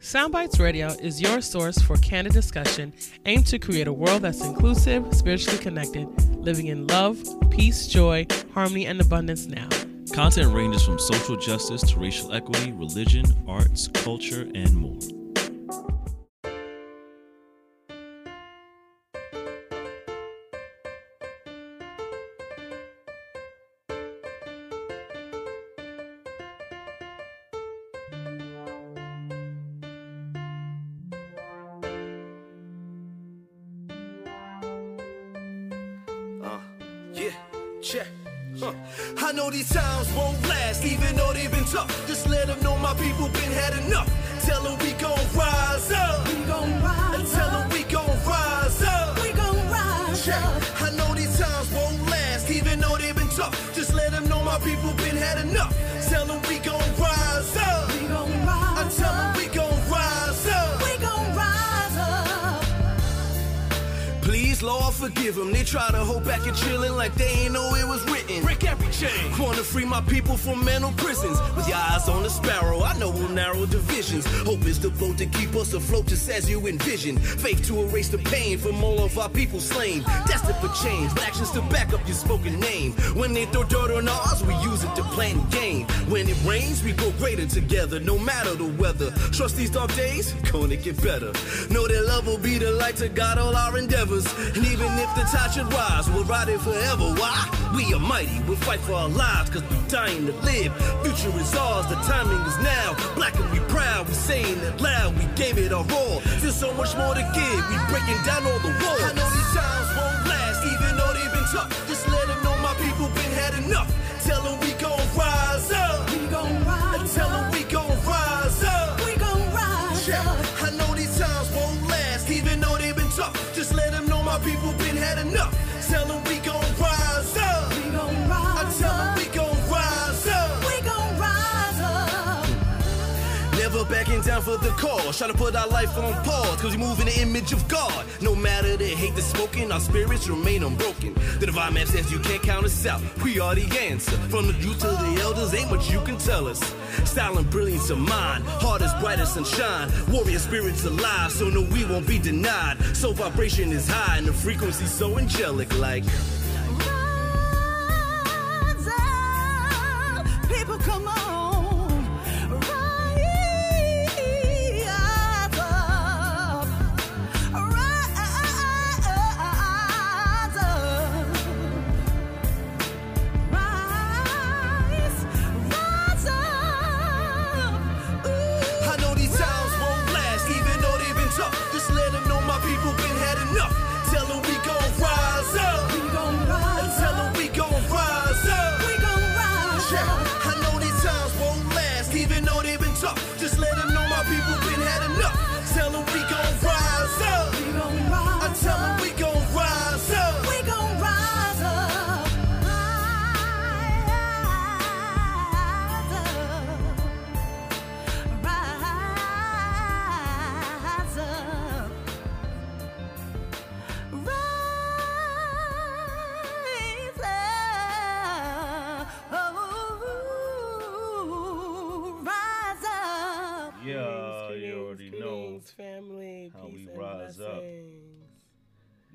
Soundbites Radio is your source for candid discussion aimed to create a world that's inclusive, spiritually connected, living in love, peace, joy, harmony, and abundance now. Content ranges from social justice to racial equity, religion, arts, culture, and more. Hope is the boat to keep us afloat just as you envision. Faith to erase the pain from all of our people slain. Destined for change, but actions to back up your spoken name. When they throw dirt on ours, we use it to plant gain. When it rains, we grow greater together, no matter the weather. Trust these dark days, gonna get better. Know that love will be the light to guide all our endeavors. And even if the tide should rise, we'll ride it forever. Why? We are mighty, we'll fight for our lives, cause we're dying to live. Future is ours, the timing is now. Black and we proud, we saying it loud, we gave it our all. There's so much more to give, we breaking down all the walls. I know these times won't last, even though they've been tough. Just let them know my people been had enough. Tell them we gon' rise up. We gon' rise Tell them we gon' rise up. We gon' rise Yeah, up. I know these times won't last, even though they've been tough. Just let them know my people been had enough. Down for the cause. Trying to put our life on pause, cause we move in the image of God. No matter the hate that's smoking, our spirits remain unbroken. The divine man says you can't count us out. We are the answer. From the youth to the elders, ain't much you can tell us. Style and brilliance of mind, heart as bright as sunshine. Warrior spirits alive, so no, we won't be denied. So vibration is high and the frequency so angelic, like. People, come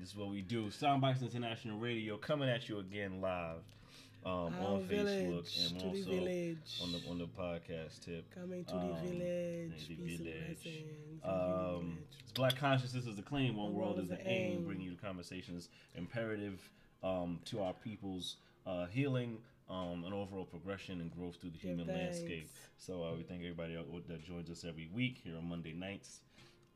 this is what we do. Soundbites International Radio coming at you again live um, on village, Facebook and also village. on the on the podcast tip. Coming to Um, the village. the village. blessings. in the Um, village. it's Black consciousness is the claim. One world is the aim. Bringing you the conversations imperative um, to our people's uh, healing um, and overall progression and growth through the human landscape. So uh, we thank everybody that joins us every week here on Monday nights.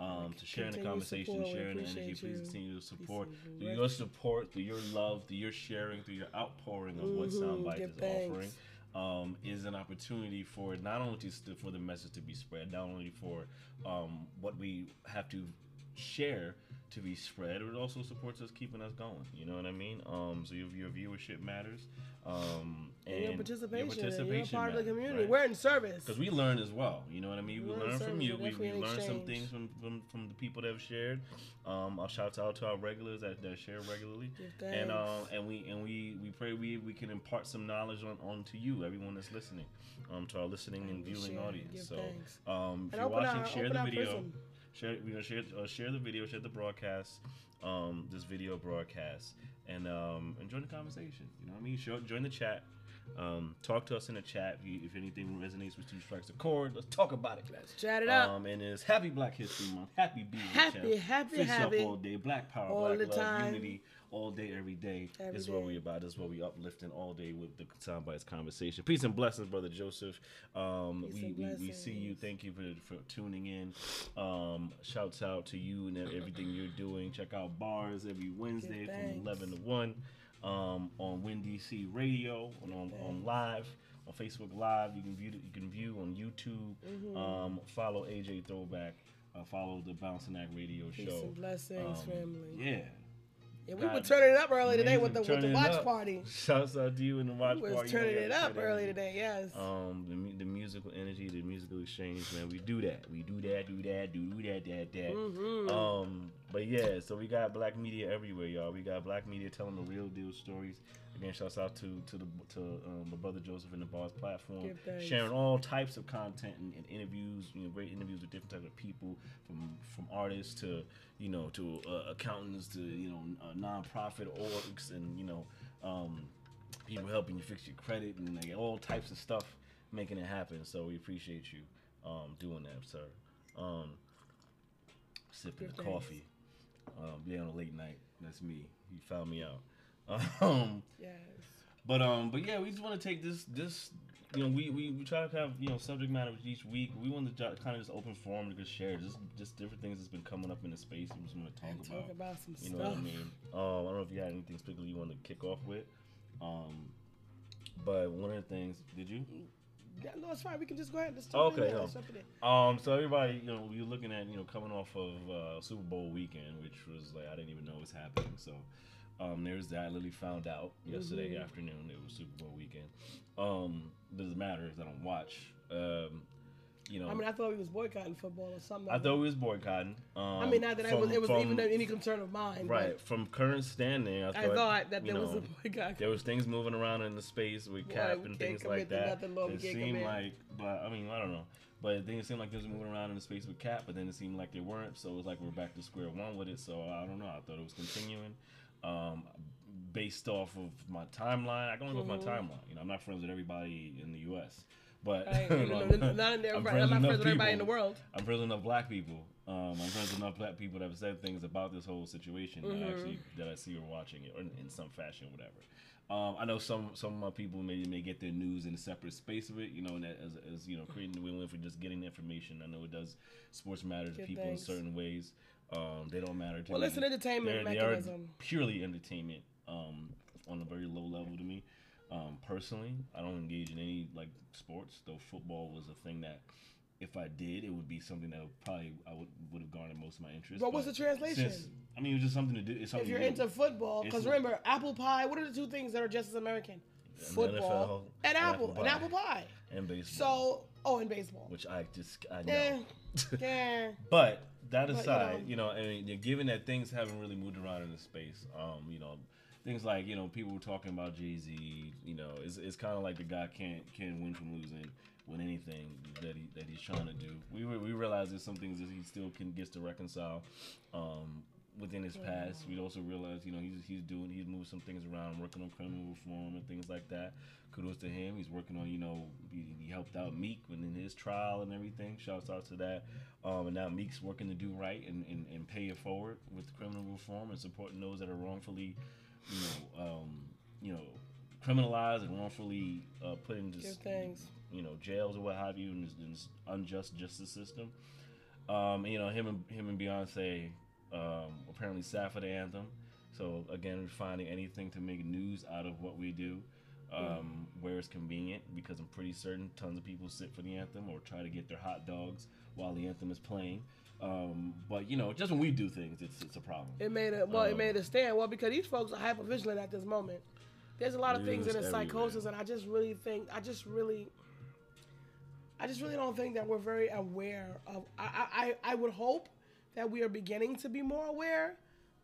Um, to share in the conversation, support. Sharing the energy. Please continue to support through your support, through your love, through your sharing, through your outpouring of what Mhm, Soundbite is thanks. offering um, is an opportunity for not only to, for the message to be spread, not only for um, what we have to share to be spread. but It also supports us, keeping us going. You know what I mean? Um, so your, your viewership matters. Um, and And your participation. You're part of the community. We're in service. because we learn as well. You know what I mean? We We're learn from you. We, we learn some things from, from, from the people that have shared. Um, I'll shout out to our regulars that, that share regularly, and um, and we and we we pray we, we can impart some knowledge on, on to you, everyone that's listening, um, to our listening and viewing share, audience. So, um, if And you're watching, our- share the video. prism. Share, we're gonna share uh, share the video, share the broadcast, um, this video broadcast, and um, and join the conversation. You know what I mean? Show, join the chat. Um, talk to us in the chat if, you, if anything resonates with you strikes a chord. Let's talk about it. Let's chat it up. Um, and it's Happy Black History Month. Happy being Happy, happy, Fist happy. up all day. Black power, All black the love, time. unity, all day, every day. Every is what we about. This is what we uplifting all day with the Soundbites conversation. Peace and blessings, brother Joseph. Um, Peace we, and we, we see you. Thank you for, for tuning in. Um, shouts out to you and everything you're doing. Check out bars every Wednesday from 11 to 1 um, on Win DC Radio and on, on live on Facebook Live. You can view you can view on YouTube. Mm-hmm. Um, follow AJ Throwback. Uh, follow the Bouncing Act Radio Peace Show. and blessings, Um, family. Yeah. Yeah, we were turning it up early today with the with the watch up. party. Shouts out to you and the watch party. We was party. turning it up early today. Yes. um, the, the musical energy, the musical exchange, man. We do that. We do that, do that, do that, that, that. Mm-hmm. Um, but yeah, so we got black media everywhere, y'all. We got black media telling the real deal stories. Again, shouts out to to the to um, my brother Joseph and the Boss platform, sharing all types of content and, and interviews. You know, great interviews with different types of people, from from artists to you know to uh, accountants to you know uh, nonprofit orgs and you know. Um, people helping you fix your credit and like, all types of stuff making it happen. So we appreciate you um, doing that, sir. Um, sipping Good the thanks. coffee. Um, yeah, on a late night. That's me. You found me out. Um, yes. but um, but yeah, we just want to take this this. You know, we, we, we try to have you know subject matter each week. We want to kind of just open forum to just share just just different things that's been coming up in the space. We just want to talk And about. talk about some You know stuff. what I mean? Um, I don't know if you had anything particularly you want to kick off with. Um, but one of the things, did you? Yeah, no, it's fine. We can just go ahead. Let's jump Okay, in no. Let's jump in there. Um, so everybody, you know, we're looking at, you know, coming off of uh, Super Bowl weekend, which was like I didn't even know was happening. So, um, there's that. I literally found out yesterday Mm-hmm. afternoon it was Super Bowl weekend. Um, doesn't matter if I don't watch. Um, you know, I mean, I thought we was boycotting football or something. I thought we was boycotting. Um, I mean, not that I was, it was from- even any concern of mine. right from current standing. I thought, I thought that there was a boycott. there was things moving around in the space with Kap and things like that. nothing, Lord, it seemed like, but I mean, I don't know. But then it seemed like they was moving around in the space with Kap, but then it seemed like they weren't. So it was like we're back to square one with it. So I don't know. I thought it was continuing. Um, based off of my timeline, I can only go off my timeline. You know, I'm not friends with everybody in the U.S. But Right. you know, Not- not in there, I'm friends I'm not with friends with everybody in the world. I'm friends with enough black people. Um, I'm friends with enough black people that have said things about this whole situation that Mm-hmm. actually that I see or watching it or in, in some fashion, whatever. Um, I know some some of my people may may get their news in a separate space of it, you know, and that as, as you know, creating the win-win for just getting information. I know it does sports matter to Good people thanks. in certain ways. Um, they don't matter to Well, me. Well, it's an entertainment They're- they mechanism. purely entertainment um, on a very low level to me. Um, personally, I don't engage in any like sports. Though football was a thing that, if I did, it would be something that would probably I would would have garnered most of my interest. What was the translation? since- I mean, it was just something to do. It's something If you're into football, because It's- remember, apple pie. What are the two things that are just as American? Football NFL and and apple apple and apple pie. and baseball, So, oh, and baseball. which I just I know. Yeah, yeah. But that But, you aside, know- you know, I mean, given that things haven't really moved around in the space, um, you know, things like you know people were talking about Jay Z, you know, it's, it's kind of like the guy can't can't win from losing with anything that he that he's trying to do. We we realize there's some things that he still can gets to reconcile. Um, within his past, we also realize, you know, he's he's doing he's moved some things around, working on criminal reform and things like that. Kudos to him. He's working on, you know, he, he helped out Meek within his trial and everything. Shouts out to that. Um, and now Meek's working to do right and, and, and pay it forward with criminal reform and supporting those that are wrongfully, you know, um, you know, criminalized and wrongfully uh, put in Good things. you know, jails or what have you in this, in this unjust justice system. Um, you know, him and him and Beyonce um, apparently sat for the anthem. So again, we're finding anything to make news out of what we do. um, where it's convenient because I'm pretty certain tons of people sit for the anthem or try to get their hot dogs while the anthem is playing. Um, but you know, just when we do things, it's it's a problem. It made a well, it Um, made a stand. Well, because these folks are hyper vigilant at this moment. There's a lot of things in News the psychosis, and I just really think, I just really, I just really don't think that we're very aware of. I, I, I I would hope that we are beginning to be more aware,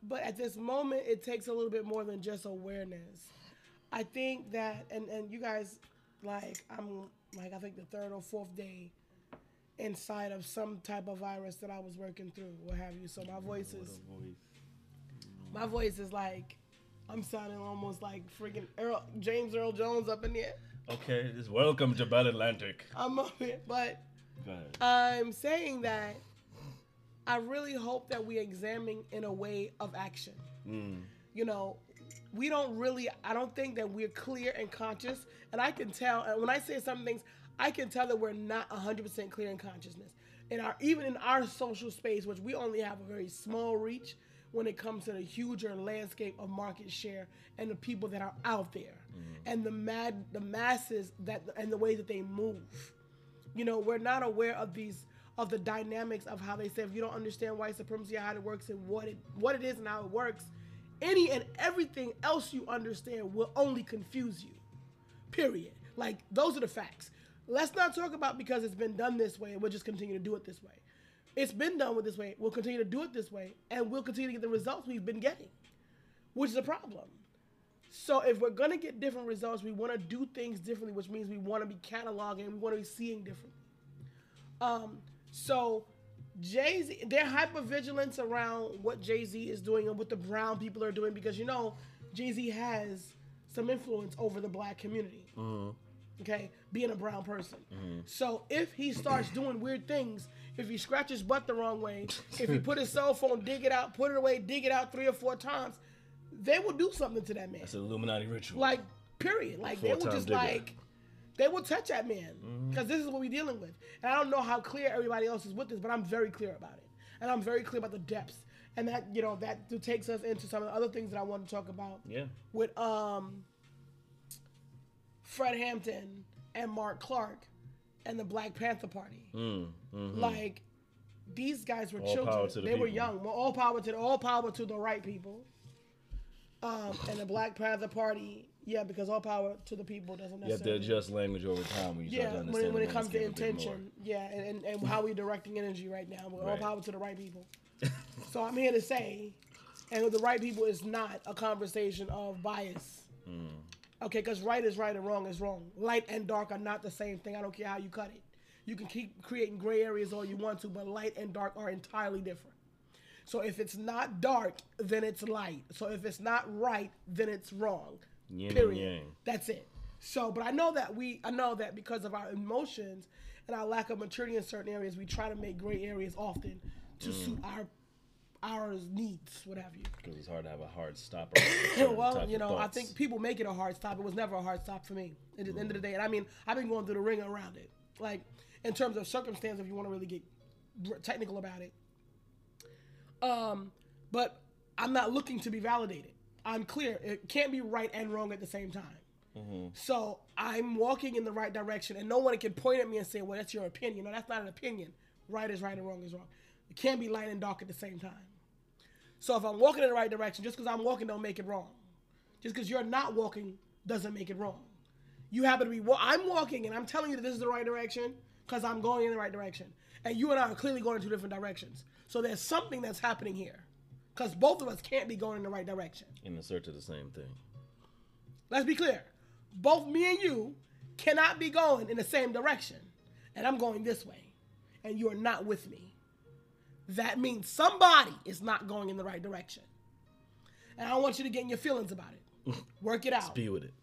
but at this moment, it takes a little bit more than just awareness. I think that, and and you guys, like, I'm like, I think the third or fourth day inside of some type of virus that I was working through, what have you. So my voice is my voice is like I'm sounding almost like freaking Earl, James Earl Jones up in here. Okay, this welcome to Bell Atlantic. I'm up here, but. I'm saying that I really hope that we examine in a way of action. Mm. You know, we don't really. I don't think that we're clear and conscious, and I can tell. And when I say some things, I can tell that we're not 100% clear in consciousness. In our even in our social space, which we only have a very small reach when it comes to the huger landscape of market share and the people that are out there, mm. and the mad the masses that and the way that they move you know we're not aware of these of the dynamics of how they say if you don't understand white supremacy how it works and what it what it is and how it works any and everything else you understand will only confuse you period. Like those are the facts. Let's not talk about because it's been done this way and we'll just continue to do it this way. It's been done with this way we'll continue to do it this way and we'll continue to get the results we've been getting which is a problem. So if we're gonna get different results, we want to do things differently, which means we want to be cataloging, we want to be seeing differently. Um, so Jay Z, they're hyper vigilance around what Jay Z is doing and what the brown people are doing because you know Jay Z has some influence over the black community. Mm-hmm. Okay, being a brown person. Mm-hmm. So if he starts doing weird things, if he scratches butt the wrong way, if he put his cell phone, dig it out, put it away, dig it out three or four times, they will do something to that man. It's an Illuminati ritual. Like, period. Like they will just digger. like they will touch that man because this is what we're dealing with. And I don't know how clear everybody else is with this, but I'm very clear about it, and I'm very clear about the depths. And that you know that takes us into some of the other things that I want to talk about yeah. with um Fred Hampton and Mark Clark and the Black Panther Party. Like these guys were Mm, mm-hmm. All children. the they were young. Well, all power to the all power to the right people. Um, and the Black Panther Party, yeah, because all power to the people doesn't necessarily. You have to adjust language over time when you yeah, start to when it, when it comes to landscape a bit more. intention, yeah, and, and, and how we're directing energy right now. But all Right. power to the right people. so I'm here to say, and with the right people is not a conversation of bias. Mm. Okay, because right is right and wrong is wrong. Light and dark are not the same thing. I don't care how you cut it. You can keep creating gray areas all you want to, but light and dark are entirely different. So if it's not dark, then it's light. So if it's not right, then it's wrong. Yin Period. That's it. So, but I know that we, I know that because of our emotions and our lack of maturity in certain areas, we try to make gray areas often to suit our our needs, what have you. Because it's hard to have a hard stop. well, you know, I think people make it a hard stop. It was never a hard stop for me at the end of the day. And I mean, I've been going through the ring around it. Like, in terms of circumstance, if you want to really get technical about it. Um, but I'm not looking to be validated. I'm clear. It can't be right and wrong at the same time. Mm-hmm. So I'm walking in the right direction, and no one can point at me and say, "Well, that's your opinion." No, that's not an opinion. Right is right and wrong is wrong. It can't be light and dark at the same time. So if I'm walking in the right direction, just because I'm walking don't make it wrong. Just because you're not walking doesn't make it wrong. You happen to be. Wa- I'm walking, and I'm telling you that this is the right direction because I'm going in the right direction, and you and I are clearly going in two different directions. So there's something that's happening here, because both of us can't be going in the right direction. in the search of the same thing. Let's be clear. Both me and you cannot be going in the same direction. And I'm going this way. And you are not with me. That means somebody is not going in the right direction. And I don't want you to get in your feelings about it. Work it out. Be with it.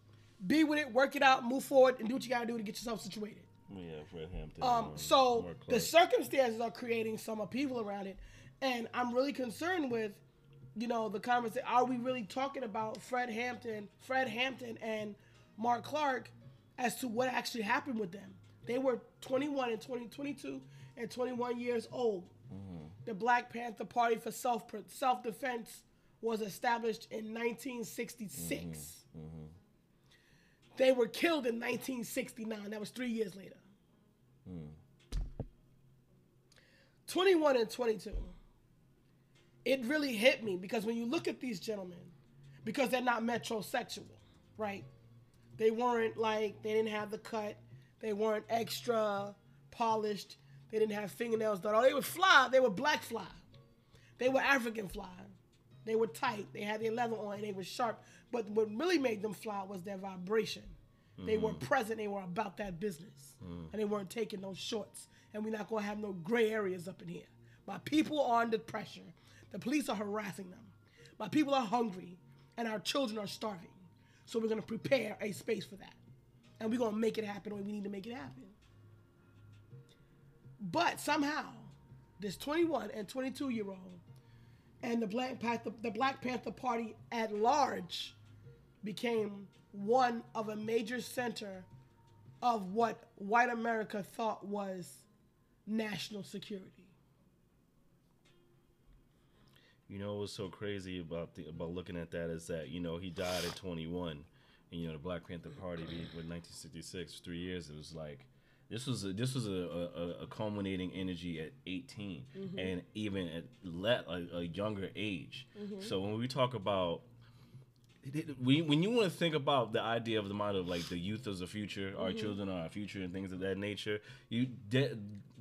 Be with it, work it out, move forward, and do what you gotta do to get yourself situated. Yeah, Fred Hampton. Um, so the circumstances are creating some upheaval around it, and I'm really concerned with, you know, the conversation. Are we really talking about Fred Hampton, Fred Hampton, and Mark Clark as to what actually happened with them? They were 21 and 20, 22 and 21 years old. Mm-hmm. The Black Panther Party for self self defense was established in 1966. Mm-hmm. Mm-hmm. They were killed in 1969. That was three years later. Mm. 21 and 22. It really hit me because when you look at these gentlemen, because they're not metrosexual, right? They weren't like, they didn't have the cut, they weren't extra polished, they didn't have fingernails done. Oh, they were fly, they were black fly, they were African fly, they were tight, they had their leather on, and they were sharp. But what really made them fly was their vibration. They were mm. present, they were about that business, mm. and they weren't taking no shorts. And we're not gonna have no gray areas up in here. My people are under pressure. The police are harassing them. My people are hungry, and our children are starving. So we're gonna prepare a space for that, and we're gonna make it happen the way we need to make it happen. But somehow, this 21 and 22 year old and the Black Panther, the Black Panther Party at large became one of a major center of what white America thought was national security. You know what's so crazy about the about looking at that is that you know he died at 21, and you know the Black Panther Party with 1966, three years. It was like this was a, this was a, a, a culminating energy at 18, mm-hmm. and even at le- a, a younger age. Mm-hmm. So when we talk about when, when you want to think about the idea of the mind of like the youth as the future, our mm-hmm. children are our future, and things of that nature, you that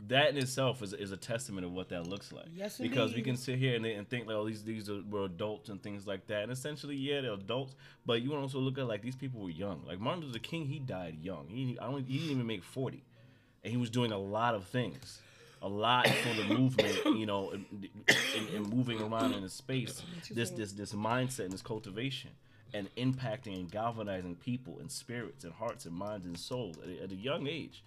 that in itself is, is a testament of what that looks like. Yes, because we can sit here and, and think like, oh, these these are, were adults and things like that, and essentially, yeah, they're adults. But you want to also look at like these people were young. Like Martin Luther King, he died young. He I don't he didn't even make forty, and he was doing a lot of things. A lot for the movement, you know, and, and, and moving around in the space. This this this mindset and this cultivation and impacting and galvanizing people and spirits and hearts and minds and souls at, a- at a young age.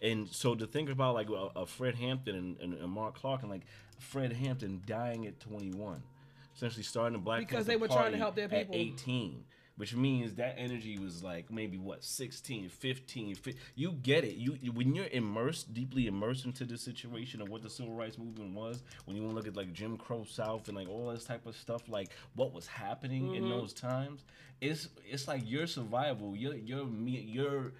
And so to think about like a, a Fred Hampton and, and, and Mark Clark and like Fred Hampton dying at 21, essentially starting a Black Because Panther they were trying to help their people at people. 18, which means that energy was like maybe what 16, 15, 15 you get it. You you- when you're immersed, deeply immersed into the situation of what the civil rights movement was. When you want to look at like Jim Crow South and like all this type of stuff, like what was happening in mm-hmm. those times, it's it's like your survival, your your your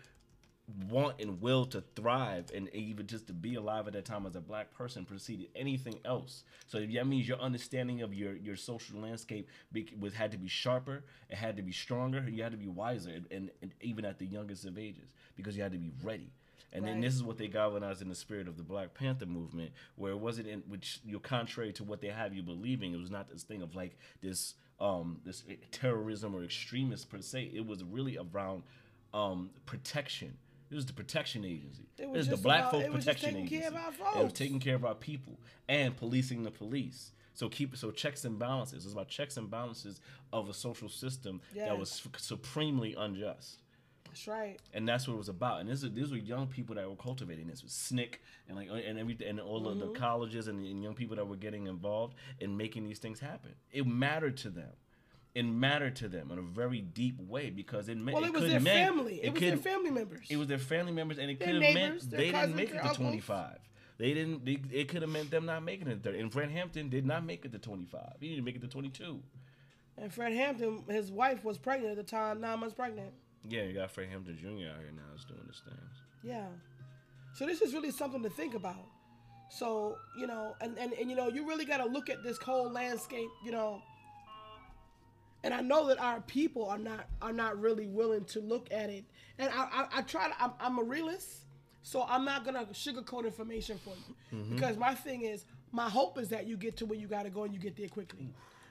want and will to thrive and even just to be alive at that time as a black person preceded anything else. So that means your understanding of your your social landscape be, was had to be sharper, it had to be stronger, you had to be wiser, and, and, and even at the youngest of ages because you had to be ready. And then this is what they galvanized in the spirit of the Black Panther movement, where it wasn't in which you're contrary to what they have you believing. It was not this thing of like this um this terrorism or extremist per se. It was really around um protection. It was the protection agency. It It was the Black about- Folk it was just Protection taking Agency. care of our It was taking care of our people and policing the police. So keep so checks and balances. It's about checks and balances of a social system that was supremely unjust That's right. and that's what it was about. And this is these were young people that were cultivating this with SNCC and like and everything and all of Mm-hmm. the colleges and, and young people that were getting involved in making these things happen. It mattered to them. It mattered to them in a very deep way because it meant Well, it, was could their meant- family. It, was could- their family members. It was their family members, and it could have meant they didn't make it to twenty five. They didn't. They, it could have meant them not making it to thirty. And Fred Hampton did not make it to twenty five. He didn't make it to twenty two. and Fred Hampton, his wife was pregnant at the time, nine months pregnant. Yeah, you got Fred Hampton Jr. out here now is doing this things. Yeah. So this is really something to think about. So, you know, and, and, and you know, you really got to look at this whole landscape, you know. And I know that our people are not are not really willing to look at it. And I I, I try to I'm, I'm a realist, so I'm not gonna sugarcoat information for you mm-hmm. because my thing is my hope is that you get to where you got to go and you get there quickly,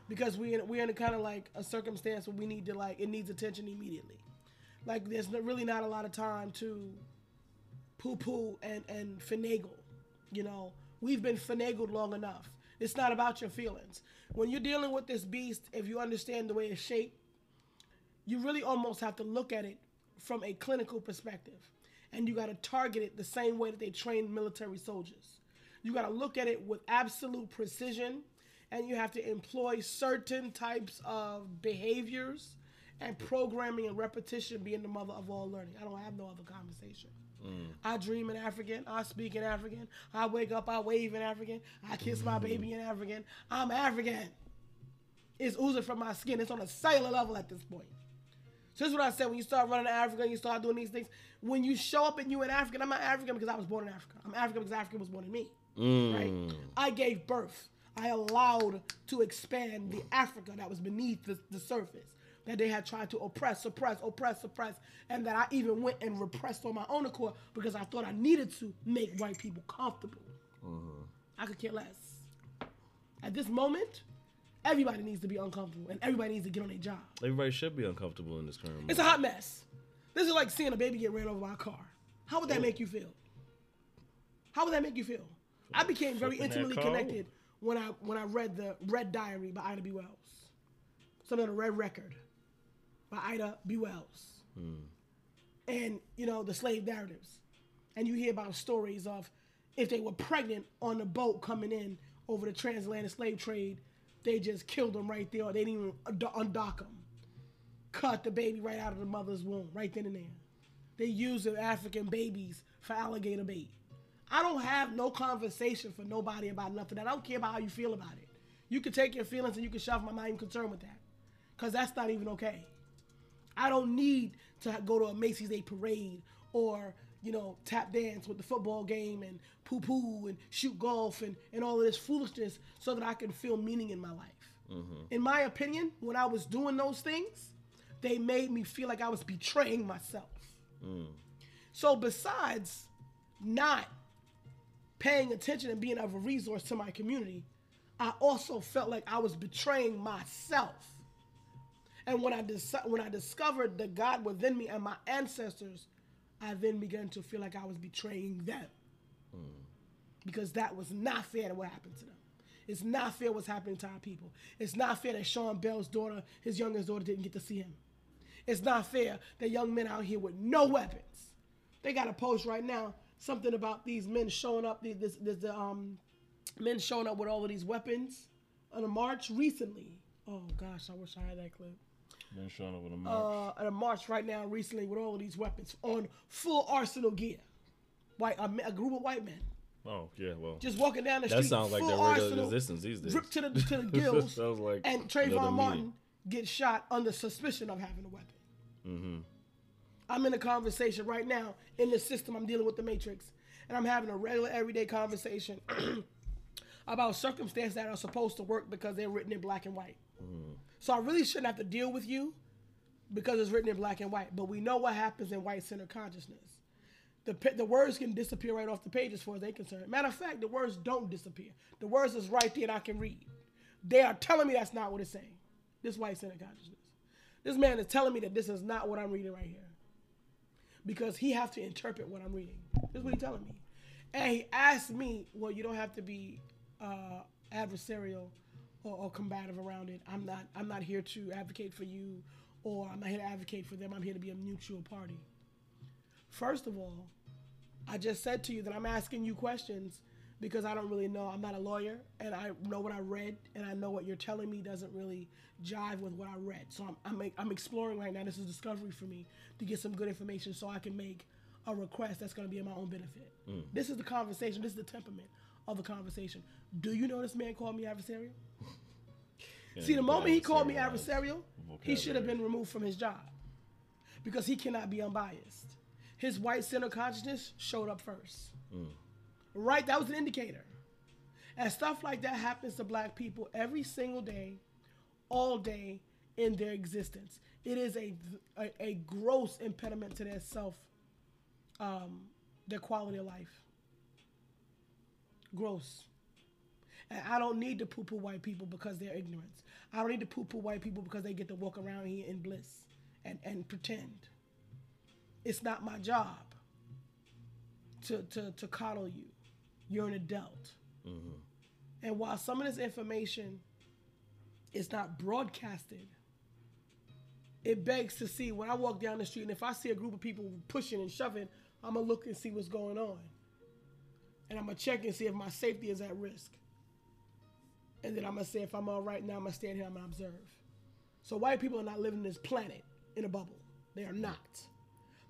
because we in, we're in a kind of like a circumstance where we need to like it needs attention immediately. Like there's really not a lot of time to poo-poo and and finagle. You know, we've been finagled long enough. It's not about your feelings. When you're dealing with this beast, if you understand the way it's shaped, you really almost have to look at it from a clinical perspective. And you got to target it the same way that they train military soldiers. You got to look at it with absolute precision and you have to employ certain types of behaviors and programming and repetition being the mother of all learning. I don't have no other conversation. I dream in African. I speak in African. I wake up, I wave in African. I kiss my baby in African. I'm African. It's oozing from my skin. It's on a cellular level at this point. So this is what I said when you start running to Africa and you start doing these things. When you show up and you in Africa, I'm not African because I was born in Africa. I'm African because Africa was born in me. Right? Mm. I gave birth. I allowed to expand the Africa that was beneath the, the surface that they had tried to oppress, suppress, oppress, suppress, and that I even went and repressed on my own accord because I thought I needed to make white people comfortable. Mm-hmm. I could care less. At this moment, everybody needs to be uncomfortable and everybody needs to get on their job. Everybody should be uncomfortable in this current. It's a hot mess. This is like seeing a baby get ran over by a car. How would that oh. make you feel? How would that make you feel? I became very intimately connected when I when I read the Red Diary by Ida B. Wells. Something of the Red Record by Ida B. Wells. Hmm. And you know the slave narratives, and you hear about stories of if they were pregnant on the boat coming in over the transatlantic slave trade, they just killed them right there. Or they didn't even undock them cut the baby right out of the mother's womb, right then and there. They use the African babies for alligator bait. I don't have no conversation for nobody about nothing. I don't care about how you feel about it. You can take your feelings and you can shove them. I'm not even concerned with that. Because that's not even okay. I don't need to go to a Macy's Day parade or, you know, tap dance with the football game and poo poo and shoot golf and, and all of this foolishness so that I can feel meaning in my life. Mm-hmm. In my opinion, when I was doing those things, they made me feel like I was betraying myself. Mm. So besides not paying attention and being of a resource to my community, I also felt like I was betraying myself. And when I dis- when I discovered the God within me and my ancestors, I then began to feel like I was betraying them. Because that was not fair to what happened to them. It's not fair what's happening to our people. It's not fair that Sean Bell's daughter, his youngest daughter, didn't get to see him. It's not fair that young men out here with no weapons. They got a post right now, something about these men showing up, this, this, the um, men showing up with all of these weapons on a march recently. Oh gosh, I wish I had that clip. Been showing up with a march. Uh, at a march right now recently with all of these weapons on full arsenal gear. White, a, a group of white men oh yeah, well. just walking down the that street. That sounds like full their regular arsenal, existence these days. ripped to the to the gills, Sounds like and another Trayvon Martin meeting. gets shot under suspicion of having a weapon. Mm-hmm. I'm in a conversation right now in the system. I'm dealing with the matrix, and I'm having a regular, everyday conversation about circumstances that are supposed to work because they're written in black and white. So I really shouldn't have to deal with you because it's written in black and white. But we know what happens in white center consciousness. The, the words can disappear right off the page as far as they're concerned. Matter of fact, the words don't disappear. The words is right there and I can read. They are telling me that's not what it's saying. This white center consciousness. This man is telling me that this is not what I'm reading right here because he have to interpret what I'm reading. This is what he's telling me. And he asked me, well, you don't have to be uh, adversarial or, or combative around it. I'm not. I'm not here to advocate for you, or I'm not here to advocate for them. I'm here to be a neutral party. First of all, I just said to you that I'm asking you questions because I don't really know. I'm not a lawyer, and I know what I read, and I know what you're telling me doesn't really jive with what I read. So I'm I'm, I'm exploring right now. This is discovery for me to get some good information so I can make a request that's going to be in my own benefit. Mm. This is the conversation. This is the temperament of the conversation. Do you know this man called me adversarial? See, the moment he called me adversarial, he should have been removed from his job because he cannot be unbiased. His white center consciousness showed up first. Right? That was an indicator. And stuff like that happens to black people every single day, all day in their existence. It is a, a, a gross impediment to their self, um, their quality of life. Gross. And I don't need to poo poo white people because they're ignorance. I don't need to poo poo white people because they get to walk around here in bliss and, and pretend. It's not my job to, to, to coddle you. You're an adult. Mm-hmm. And while some of this information is not broadcasted, it begs to see when I walk down the street and if I see a group of people pushing and shoving, I'm gonna look and see what's going on. And I'm gonna check and see if my safety is at risk. And then I'm gonna say if I'm all right now, I'm gonna stand here, and I'm gonna observe. So white people are not living this planet in a bubble. They are not.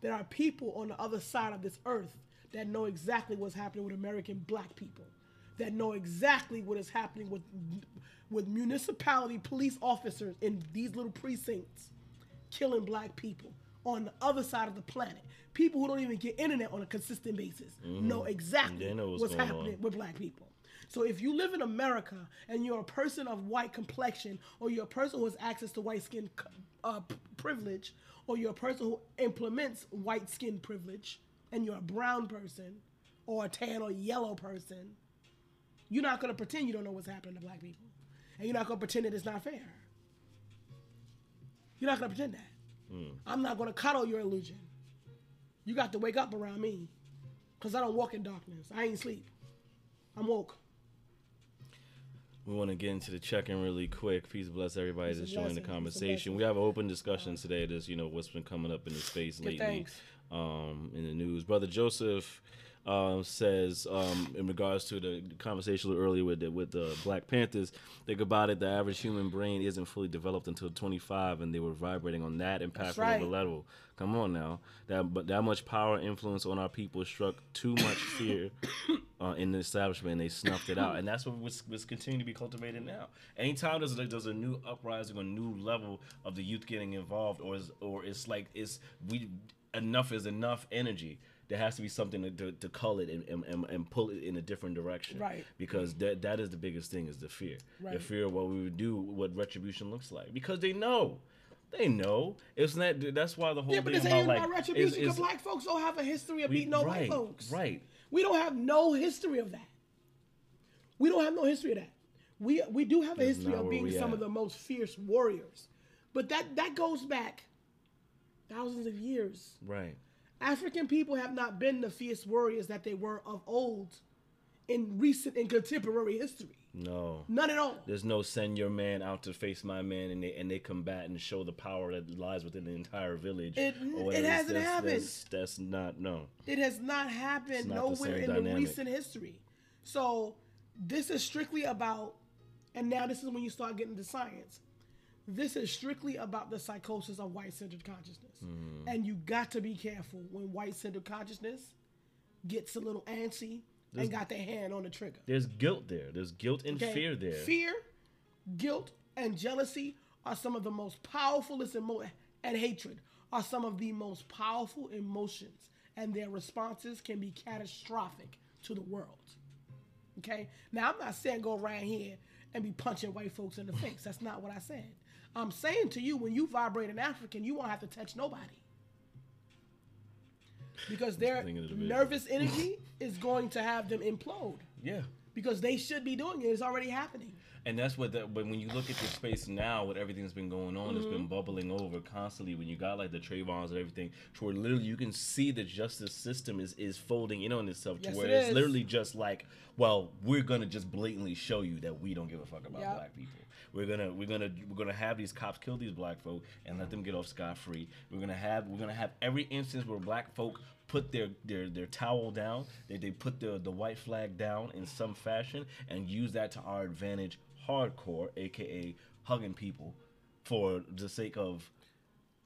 There are people on the other side of this earth that know exactly what's happening with American black people, that know exactly what is happening with with municipality police officers in these little precincts killing black people on the other side of the planet. People who don't even get internet on a consistent basis know exactly Mm-hmm. Know what's what's happening on. with black people. So if you live in America and you're a person of white complexion, or you're a person who has access to white skin uh, privilege, or you're a person who implements white skin privilege, and you're a brown person, or a tan or yellow person, you're not gonna pretend you don't know what's happening to black people, and you're not gonna pretend that it's not fair. You're not gonna pretend that. Hmm. I'm not gonna cuddle your illusion. You got to wake up around me, cause I don't walk in darkness. I ain't sleep. I'm woke. We want to get into the check-in really quick. Peace bless everybody Peace that's joining the blessings. Peace and conversation. We have an open discussion today. That's you know what's been coming up in the space Good lately um, in the news. Brother Joseph um, says um, in regards to the conversation earlier with the, with the Black Panthers, think about it. The average human brain isn't fully developed until 25, and they were vibrating on that impactful right. of a level. Come on now, that but that much power influence on our people struck too much fear uh, in the establishment, and they snuffed it out, and that's what was, was continuing to be cultivated now. Anytime there's a, there's a new uprising, a new level of the youth getting involved, or is, or it's like it's we enough is enough energy. There has to be something to, to, to cull it and, and, and, pull it in a different direction. Right. Because that that is the biggest thing is the fear. The fear of what we would do, what retribution looks like. Because they know. They know. It's not that's why the whole Yeah, but thing about like about retribution because black folks don't have a history of we- beating no right, white folks. Right. We don't have no history of that. We don't have no history of that. We we do have a That's history of being some at. of the most fierce warriors, but that that goes back thousands of years. Right. African people have not been the fierce warriors that they were of old in recent and contemporary history. No. None at all. There's no send your man out to face my man, and they and they combat and show the power that lies within the entire village. It- it hasn't that's, happened. That's, that's not no. It has not happened not nowhere same in the recent history. So this is strictly about, and now this is when you start getting into science. This is strictly about the psychosis of white-centered consciousness, Hmm. and you got to be careful when white-centered consciousness gets a little antsy and got their hand on the trigger. There's guilt there. There's guilt and Okay? fear there. Fear, guilt, and jealousy are some of the most powerful emo- and hatred are some of the most powerful emotions, and their responses can be catastrophic to the world. Okay? Now I'm not saying go around here and be punching white folks in the face. That's not what I said. I'm saying to you, when you vibrate an African, you won't have to touch nobody. Because their thing of the business. nervous energy is going to have them implode. Yeah. Because they should be doing it. It's already happening. And that's what that. But when you look at the space now, with everything that's been going on, it's Mm-hmm. been bubbling over constantly. When you got like the Trayvons and everything, to where literally you can see the justice system is is folding in on itself. To Yes, where it it's is. literally just like, well, we're gonna just blatantly show you that we don't give a fuck about Yep. black people. We're gonna we're gonna we're gonna have these cops kill these black folk and let them get off scot free. We're gonna have we're gonna have every instance where black folk put their their their towel down, they they put the the white flag down in some fashion and use that to our advantage hardcore, aka hugging people for the sake of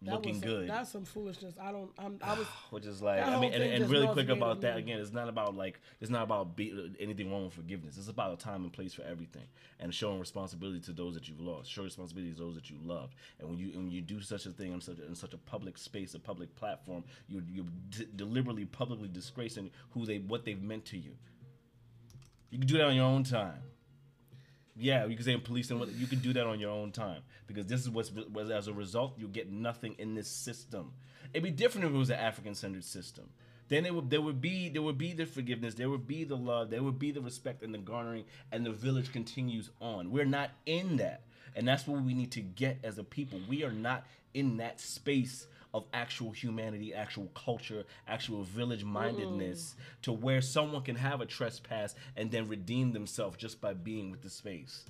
That looking some, good. That's some foolishness. I don't. I'm, I ah, was. Which is like, I mean, and, and really quick about that again. It's not about like, it's not about be, anything wrong with forgiveness. It's about a time and place for everything, and showing responsibility to those that you've lost. Show responsibility to those that you loved. And when you when you do such a thing in such a, in such a public space, a public platform, you you d- deliberately publicly disgracing who they what they've meant to you. You can do that on your own time. Yeah, you can say in policing, you can do that on your own time because this is what's as a result you get nothing in this system. It'd be different if it was an African centered system. Then it would there would be there would be the forgiveness, there would be the love, there would be the respect and the garnering, and the village continues on. We're not in that, and that's what we need to get as a people. We are not in that space of actual humanity, actual culture, actual village mindedness mm. to where someone can have a trespass and then redeem themselves just by being with the space.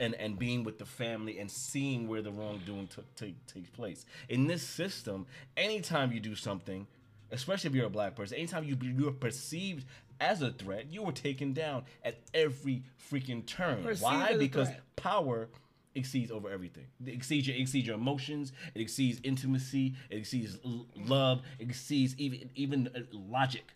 And, and being with the family and seeing where the wrongdoing took take, takes place. In this system, anytime you do something, especially if you're a black person, anytime you be- you're perceived as a threat, you are taken down at every freaking turn. Perceived Why? Because threat. power exceeds over everything. It exceeds your, exceeds your emotions. It exceeds intimacy. It exceeds l- love. It exceeds even even uh, logic.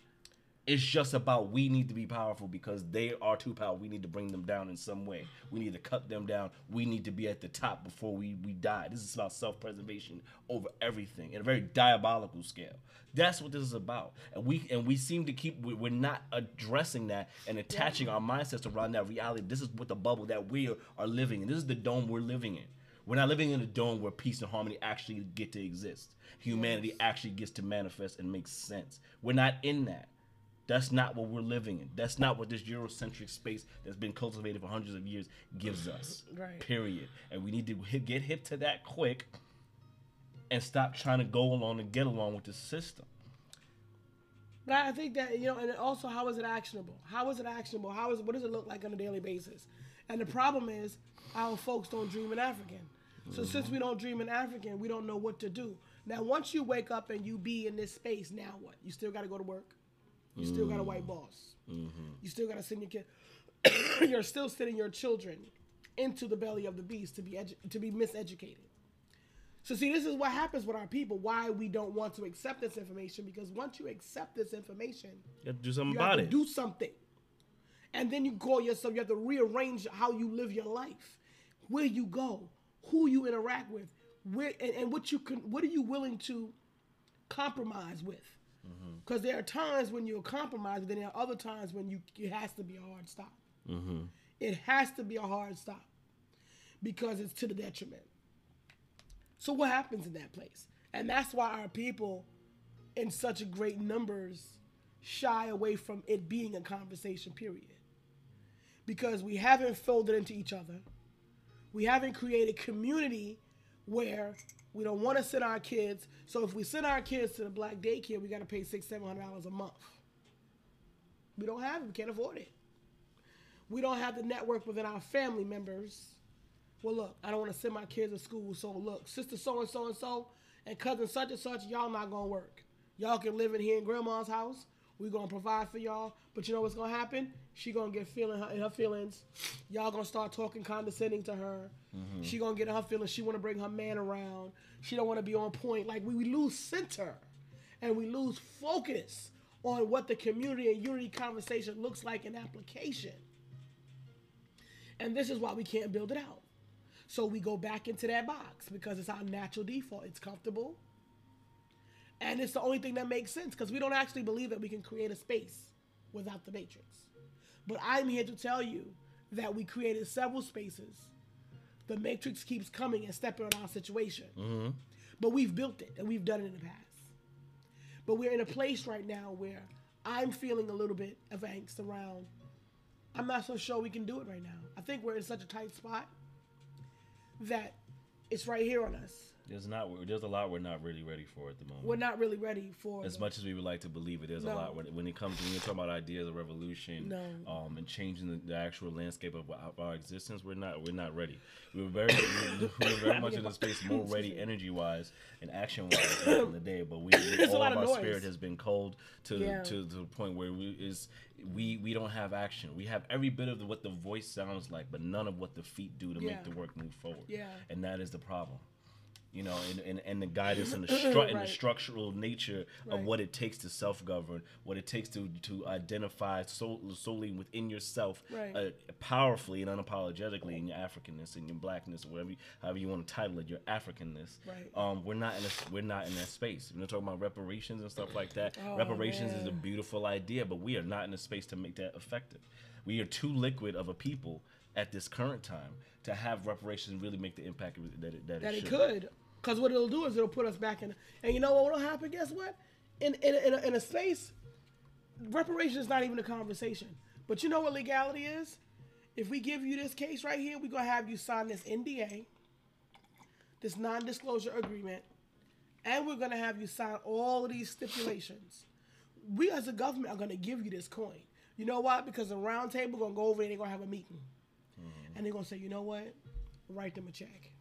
It's just about we need to be powerful because they are too powerful. We need to bring them down in some way. We need to cut them down. We need to be at the top before we, we die. This is about self preservation over everything in a very diabolical scale. That's what this is about. And we and we seem to keep we- we're not addressing that and attaching our mindsets around that reality. This is what the bubble that we are, are living in. This is the dome we're living in. We're not living in a dome where peace and harmony actually get to exist. Humanity actually gets to manifest and make sense. We're not in that. That's not what we're living in. That's not what this Eurocentric space that's been cultivated for hundreds of years gives us. Right. Period. And we need to hit, get hip to that quick and stop trying to go along and get along with the system. But I think that you know, and also how is it actionable? How is it actionable? How is what does it look like on a daily basis? And the problem is our folks don't dream in African. So mm-hmm. since we don't dream in African, we don't know what to do. Now, once you wake up and you be in this space, now what? You still got to go to work. You still got a white mm. boss. Mm-hmm. You still got to send your kid. You're still sending your children into the belly of the beast to be edu- to be miseducated. So see, this is what happens with our people. Why we don't want to accept this information because once you accept this information, You have to do something you about have it. do something, and then you call yourself. You have to rearrange how you live your life, where you go, who you interact with, where and, and what you can. What are you willing to compromise with? Because there are times when you'll compromise, but then there are other times when you it has to be a hard stop. Mm-hmm. It has to be a hard stop because it's to the detriment. So what happens in that place? And that's why our people in such great numbers shy away from it being a conversation period. Because we haven't folded into each other. We haven't created community where we don't want to send our kids. So if we send our kids to the black daycare, we got to pay six, seven hundred dollars a month. We don't have it. We can't afford it. We don't have the network within our family members. Well, look, I don't want to send my kids to school, so look, sister so and so and so, and cousin such and such, y'all not gonna work. Y'all can live in here in grandma's house. We gonna provide for y'all, but you know what's gonna happen? She gonna get feeling her, in her feelings. Y'all gonna start talking condescending to her. Mm-hmm. She gonna get in her feelings. She wanna bring her man around. She don't wanna be on point. Like we, we lose center, and we lose focus on what the community and unity conversation looks like in application. And this is why we can't build it out. So we go back into that box because it's our natural default. It's comfortable. And it's the only thing that makes sense because we don't actually believe that we can create a space without the matrix. But I'm here to tell you that we created several spaces. The matrix keeps coming and stepping on our situation. Mm-hmm. But we've built it and we've done it in the past. But we're in a place right now where I'm feeling a little bit of angst around. I'm not so sure we can do it right now. I think we're in such a tight spot that it's right here on us. There's not. There's a lot we're not really ready for at the moment. We're not really ready for as the- much as we would like to believe it, there's No. a lot when, when it comes when you're talking about ideas of revolution, No. um, and changing the, the actual landscape of, our- of our existence. We're not we're not ready. We were very we were very much in the space more ready energy wise and action wise back in the day, but we, we all of our noise. spirit has been cold to Yeah. to, to the point where we is we we don't have action. We have every bit of what the voice sounds like, but none of what the feet do to Yeah. make the work move forward. Yeah. and that is the problem. You know, and, and, and the guidance and the, stru- and the structural nature of what it takes to self-govern, what it takes to to identify sol- solely within yourself, Right. uh, powerfully and unapologetically in your Africanness and your blackness, whatever, you, however you want to title it, your Africanness. Right. Um, we're not in a, we're not in that space. We're talking about reparations and stuff like that. Oh, reparations is a beautiful idea, but we are not in a space to make that effective. We are too liquid of a people at this current time to have reparations really make the impact that it, that, that it it should. could. Because what it'll do is it'll put us back in. And you know what will happen? Guess what? In in in a, in a space, reparation is not even a conversation. But you know what legality is? If we give you this case right here, we're gonna have you sign this NDA, this non-disclosure agreement, and we're gonna have you sign all of these stipulations. We as a government are gonna give you this coin. You know why? Because the round table gonna go over and they're gonna have a meeting. Mm-hmm. And they're gonna say, you know what? Write them a check.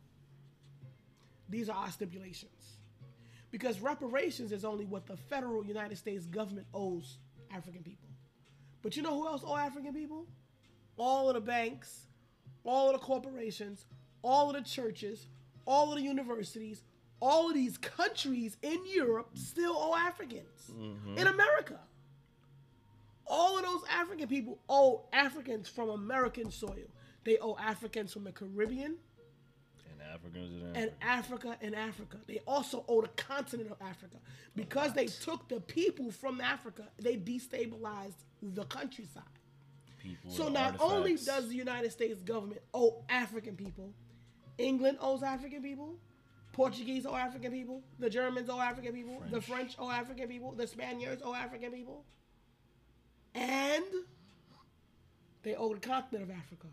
These are our stipulations. Because reparations is only what the federal United States government owes African people. But you know who else owe African people? All of the banks, all of the corporations, all of the churches, all of the universities, all of these countries in Europe still owe Africans mm-hmm. in America. All of those African people owe Africans from American soil. They owe Africans from the Caribbean Africans in and Africa. And Africa. They also owe the continent of Africa. Because they took the people from Africa, they destabilized the countryside. people. So not only does the United States government owe African people, England owes African people, Portuguese owe African people, the Germans owe African people, the French owe African people, the Spaniards owe African people, and they owe the continent of Africa.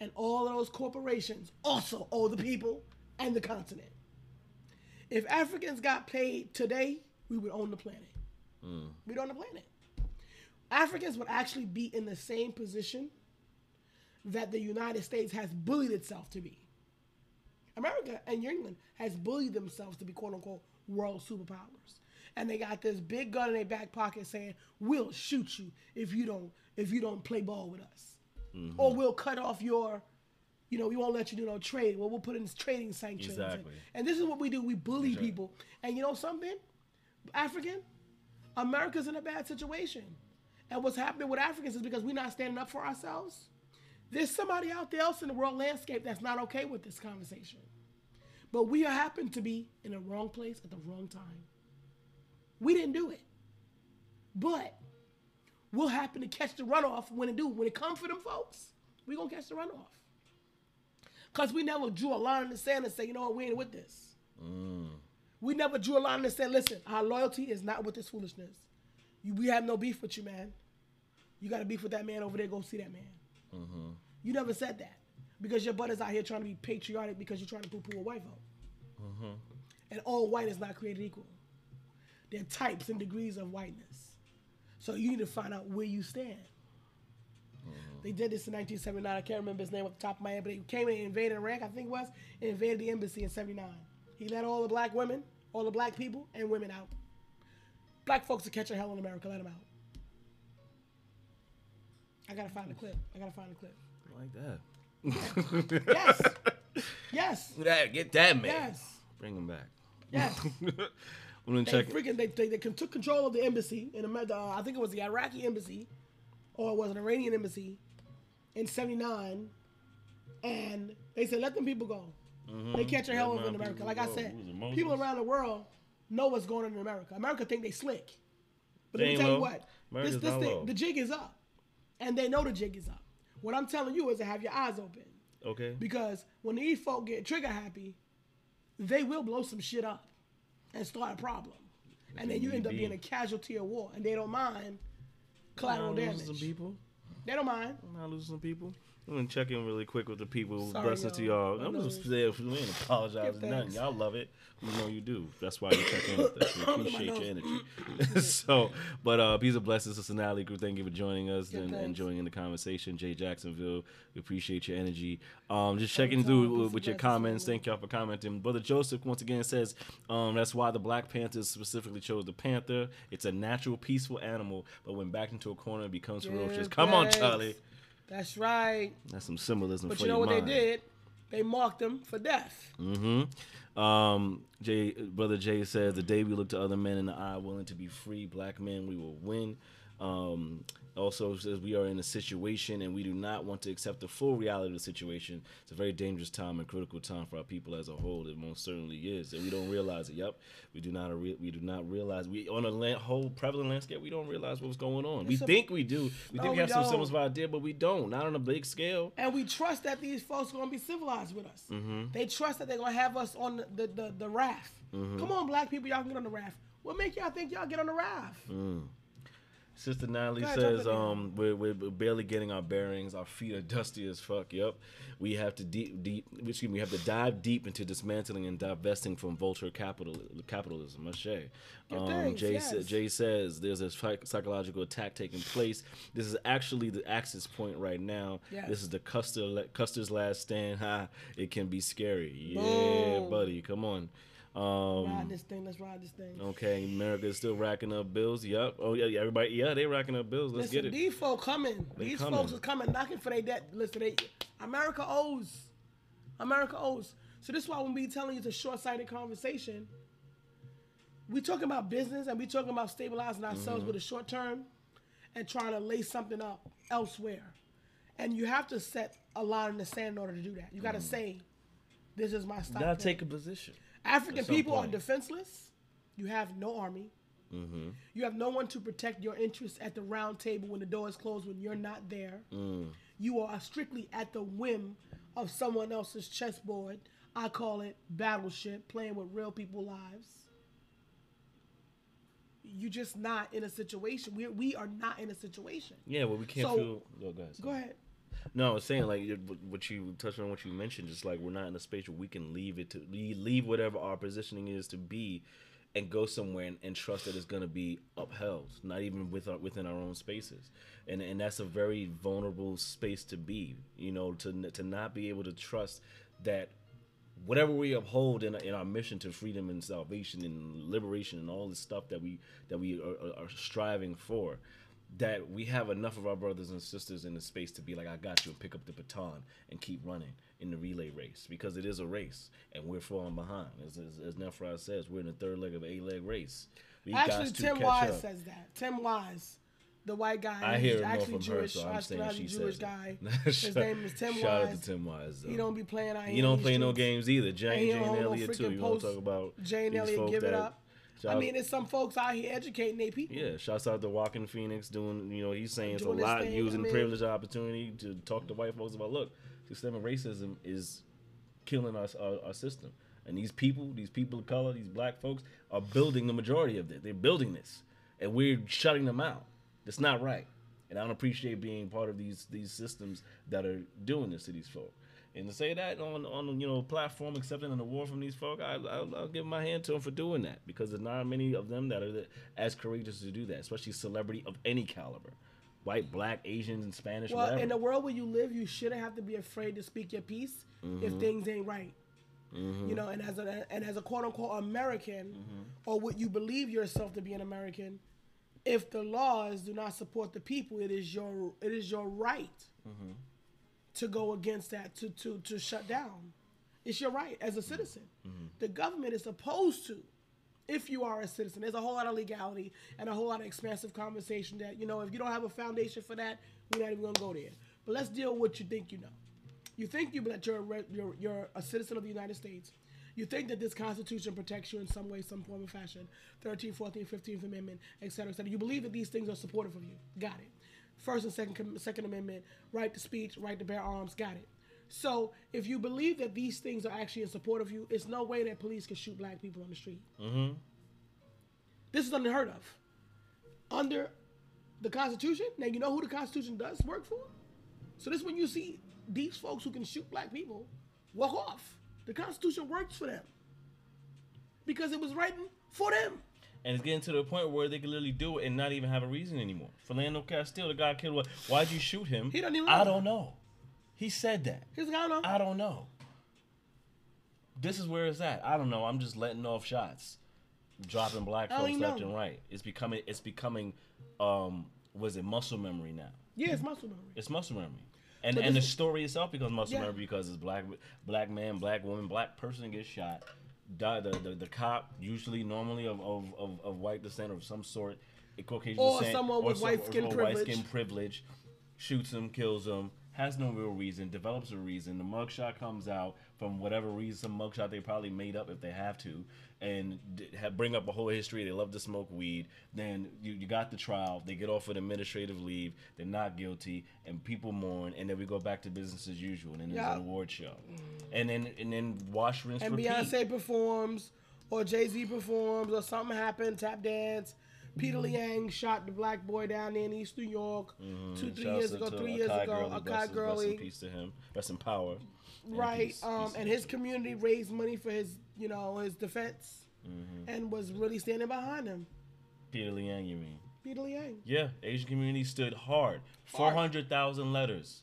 And all of those corporations also owe the people and the continent. If Africans got paid today, we would own the planet. Hmm. We'd own the planet. Africans would actually be in the same position that the United States has bullied itself to be. America and England has bullied themselves to be quote unquote world superpowers. And they got this big gun in their back pocket saying, We'll shoot you if you don't if you don't play ball with us. Or mm-hmm. we'll cut off your you know, we won't let you do no trade. Well, we'll put in trading sanctions. And- Exactly. And, this is what we do. We bully Exactly. people. And you know something? African, America's in a bad situation. And what's happening with Africans is because we're not standing up for ourselves. There's somebody out there else in the world landscape that's not okay with this conversation. But we happen to be in the wrong place at the wrong time. We didn't do it. But we'll happen to catch the runoff when it do. When it comes for them folks, we gonna catch the runoff. Cause we never drew a line in the sand and say, you know what, we ain't with this. Mm. We never drew a line and said, listen, our loyalty is not with this foolishness. You, we have no beef with you, man. You got to beef with that man over there. Go see that man. Mm-hmm. You never said that because your butt is out here trying to be patriotic because you're trying to poo-poo a white vote. Mm-hmm. And all white is not created equal. There are types and degrees of whiteness. So you need to find out where you stand. Mm-hmm. They did this in 1979. I can't remember his name off the top of my head, but he came in and invaded Iraq, I think it was, and invaded the embassy in 79. He let all the black women, all the black people, and women out. Black folks are catching hell in America. Let them out. I gotta find the clip. I gotta find the clip. like that. Yes. yes. That get that man. Yes. Bring him back. Yes. I'm gonna They check. freaking they, they, they took control of the embassy in Amer- uh, I think it was the Iraqi embassy, or it was an Iranian embassy, in '79, and they said let them people go. They catch a hell Mm-hmm. Of in my America. people Like I said, Who's it, Moses? people around the world know what's going on in America. America think they slick, but They let me ain't tell you what, America's this, this thing, low. the jig is up, and they know the jig is up. What I'm telling you is to have your eyes open. Okay. Because when these folk get trigger happy, they will blow some shit up and start a problem. And then you end up need being a casualty of war, and they don't mind collateral Not damage. some people. They don't mind. I'm not losing some people. I'm gonna check in really quick with the people. Sorry, Blessings to y'all. I'm just saying, we ain't apologize Give nothing. Y'all love it. We know you do. That's why you check in with us. We appreciate your energy. so, but uh, peace and blessings to Sonali Group. Thank you for joining us and, and joining the conversation. Jay Jacksonville, we appreciate your energy. Um, just checking through with, with your comments. Thank y'all for commenting. Brother Joseph once again says um, that's why the Black Panthers specifically chose the panther. It's a natural, peaceful animal, but when backed into a corner, it becomes ferocious. Come on. Charlie. That's right. That's some symbolism But for you know what mind. they did? They marked them for death. Mm-hmm. Um, Jay, brother Jay says the day we look to other men in the eye, willing to be free, black men, we will win. Um, also says we are in a situation and we do not want to accept the full reality of the situation. It's a very dangerous time and critical time for our people as a whole. It most certainly is, and we don't realize it. Yep, we do not. Re- we do not realize we on a land, whole prevalent landscape. We don't realize what's going on. We It's a- think we do. We No, think we have some semblance of idea, but we don't. Not on a big scale. And we trust that these folks are gonna be civilized with us. Mm-hmm. They trust that they're gonna have us on the the, the, the raft. Mm-hmm. Come on, black people, y'all can get on the raft. What make y'all think y'all get on the raft? Mm. Sister Natalie says, um, we're, we're barely getting our bearings. Our feet are dusty as fuck. Yep. We have to deep, deep, excuse me, we have to dive deep into dismantling and divesting from vulture capital, capitalism. Mache. Um, thanks, Jay, yes. sa- Jay says there's a psych- psychological attack taking place. This is actually the axis point right now. Yes. This is the Custer, Custer's last stand. Ha! It can be scary. Yeah, Boom. buddy. Come on. Um, Ride this thing. Let's ride this thing. Okay, America is still racking up bills. Yep. Oh yeah, yeah, everybody. Yeah, they racking up bills. Let's Listen, get it. these folks coming. these coming. folks are coming, knocking for their debt. Listen, they, America owes. America owes. So this is why when we telling you it's a short-sighted conversation, we talking about business and we talking about stabilizing ourselves Mm-hmm. with a short term, and trying to lay something up elsewhere. And you have to set a line in the sand in order to do that. You got to say, "This is my stop." Gotta take a position. African people are defenseless. You have no army. Mm-hmm. You have no one to protect your interests at the round table when the door is closed when you're not there. Mm. You are strictly at the whim of someone else's chessboard. I call it battleship, playing with real people lives. You're just not in a situation. We we are not in a situation. Yeah, well, we can't So- feel. Oh, go ahead. Go ahead. No, I was saying like what you touched on, what you mentioned, just like we're not in a space where we can leave it to leave whatever our positioning is to be, and go somewhere and, and trust that it's going to be upheld, not even with our, within our own spaces, and and that's a very vulnerable space to be. You know, to to not be able to trust that whatever we uphold in, in our mission to freedom and salvation and liberation and all this stuff that we that we are- are striving for that we have enough of our brothers and sisters in the space to be like i got you and pick up the baton and keep running in the relay race because it is a race and we're falling behind as, as, as Nephrod says we're in the third leg of a leg race we Actually, Tim Wise up. says that. Tim Wise, the white guy, I hear actually from Jewish, her, so I'm saying she Jewish says guy. His name is Tim Shout Wise. out to Tim Wise. Though. He don't be playing He don't play no games either. Jane, Jane don't hold no Elliott too. You want to talk about Jane Elliott, give it that- up. I mean, it's some folks out here educating their people. Yeah, shouts out to Joaquin Phoenix doing, you know, he's saying it's a lot thing, using I mean- privilege opportunity to talk to white folks about look, systemic racism is killing us our, our system. And these people, these people of color, these black folks are building the majority of this. They're building this. And we're shutting them out. That's not right. And I don't appreciate being part of these these systems that are doing this to these folk. And to say that on on you know platform accepting an award from these folk, I, I'll, I'll give my hand to them for doing that because there's not many of them that are the- as courageous to do that, especially celebrity of any caliber, white, black, Asians, and Spanish. Well, whatever. in the world where you live, you shouldn't have to be afraid to speak your piece if Mm-hmm. things ain't right. You know, and as a and as a quote unquote American, Mm-hmm. or what you believe yourself to be an American, if the laws do not support the people, it is your it is your right Mm-hmm. To go against that to to to shut down. It's your right as a citizen. Mm-hmm. The government is supposed to, if you are a citizen. There's a whole lot of legality and a whole lot of expansive conversation that you know if you don't have a foundation for that, we're not even gonna go there. But let's deal with what you think you know. You think you that you're a, you're you're a citizen of the United States. You think that this Constitution protects you in some way, some form or fashion. 13th, 14th, 15th Amendment, et cetera, et cetera. You believe that these things are supportive of you. Got it. First and second Second Amendment, right to speech, right to bear arms. Got it. So if you believe that these things are actually in support of you, it's no way that police can shoot black people on the street. mm-hmm. This is unheard of. Under the Constitution, now you know who the Constitution does work for? So this when you see these folks who can shoot black people walk off. The Constitution works for them. Because it was written for them. And it's getting to the point where they can literally do it and not even have a reason anymore. Philando Castile, the guy killed. Why'd you shoot him? He doesn't even I know. don't know. He said that. The guy, I don't know. I don't know. This is where it's at. I don't know. I'm just letting off shots, dropping black I don't folks left know. and right. It's becoming. It's becoming. Um, was it muscle memory now? Yeah, it's muscle memory. It's muscle memory. And But and the this- story itself becomes muscle Yeah. memory because it's black black man, black woman, black person gets shot. Die, the, the the cop usually normally of, of, of, of white descent or of some sort, a Caucasian Or descent, someone with white skin privilege. white skin privilege, shoots him, kills him, has no real reason, develops a reason. The mugshot comes out from whatever reason, some mugshot they probably made up if they have to, and d- have, bring up a whole history. They love to smoke weed. Then you, you got the trial. They get off with administrative leave. They're not guilty, and people mourn. And then we go back to business as usual. And then there's an award show, and then and then wash, rinse, and repeat. Beyonce performs, or Jay Z performs, or something happened, tap dance. Peter Liang shot the black boy down there in East New York two, three Shouts years ago, three years Akai ago. Gurley. Akai Rest in- Rest in peace to him. Rest in power. And right? peace- um, peace and his community raised money for his, you know, his defense, Mm-hmm. and was really standing behind him. Peter Liang, you mean? Peter Liang. Yeah, Asian community stood hard. Four hundred thousand letters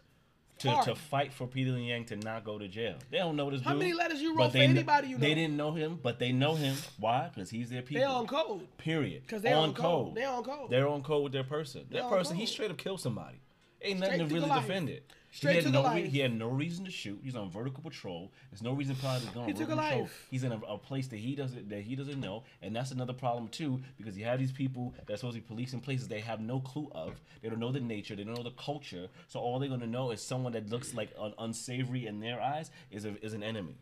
to, Hard. to fight for Peter Liang to not go to jail. They don't know this How dude. many letters you wrote for they kn- anybody you know? They didn't know him, but they know him. Why? Because he's their people. They're on code. Period. 'Cause they on code. They on code. They're on code with their person. That on person, he straight up killed somebody. Ain't nothing Straight to really defend it. Straight he had to the no life. he had no reason to shoot. He's on vertical patrol. There's no reason probably to go on He took vertical a patrol. life. He's in a, a place that he doesn't that he doesn't know, and that's another problem too because you have these people that's supposed to be policing places they have no clue of. They don't know the nature. They don't know the culture. So all they're gonna know is someone that looks like un- unsavory in their eyes is a, is an enemy,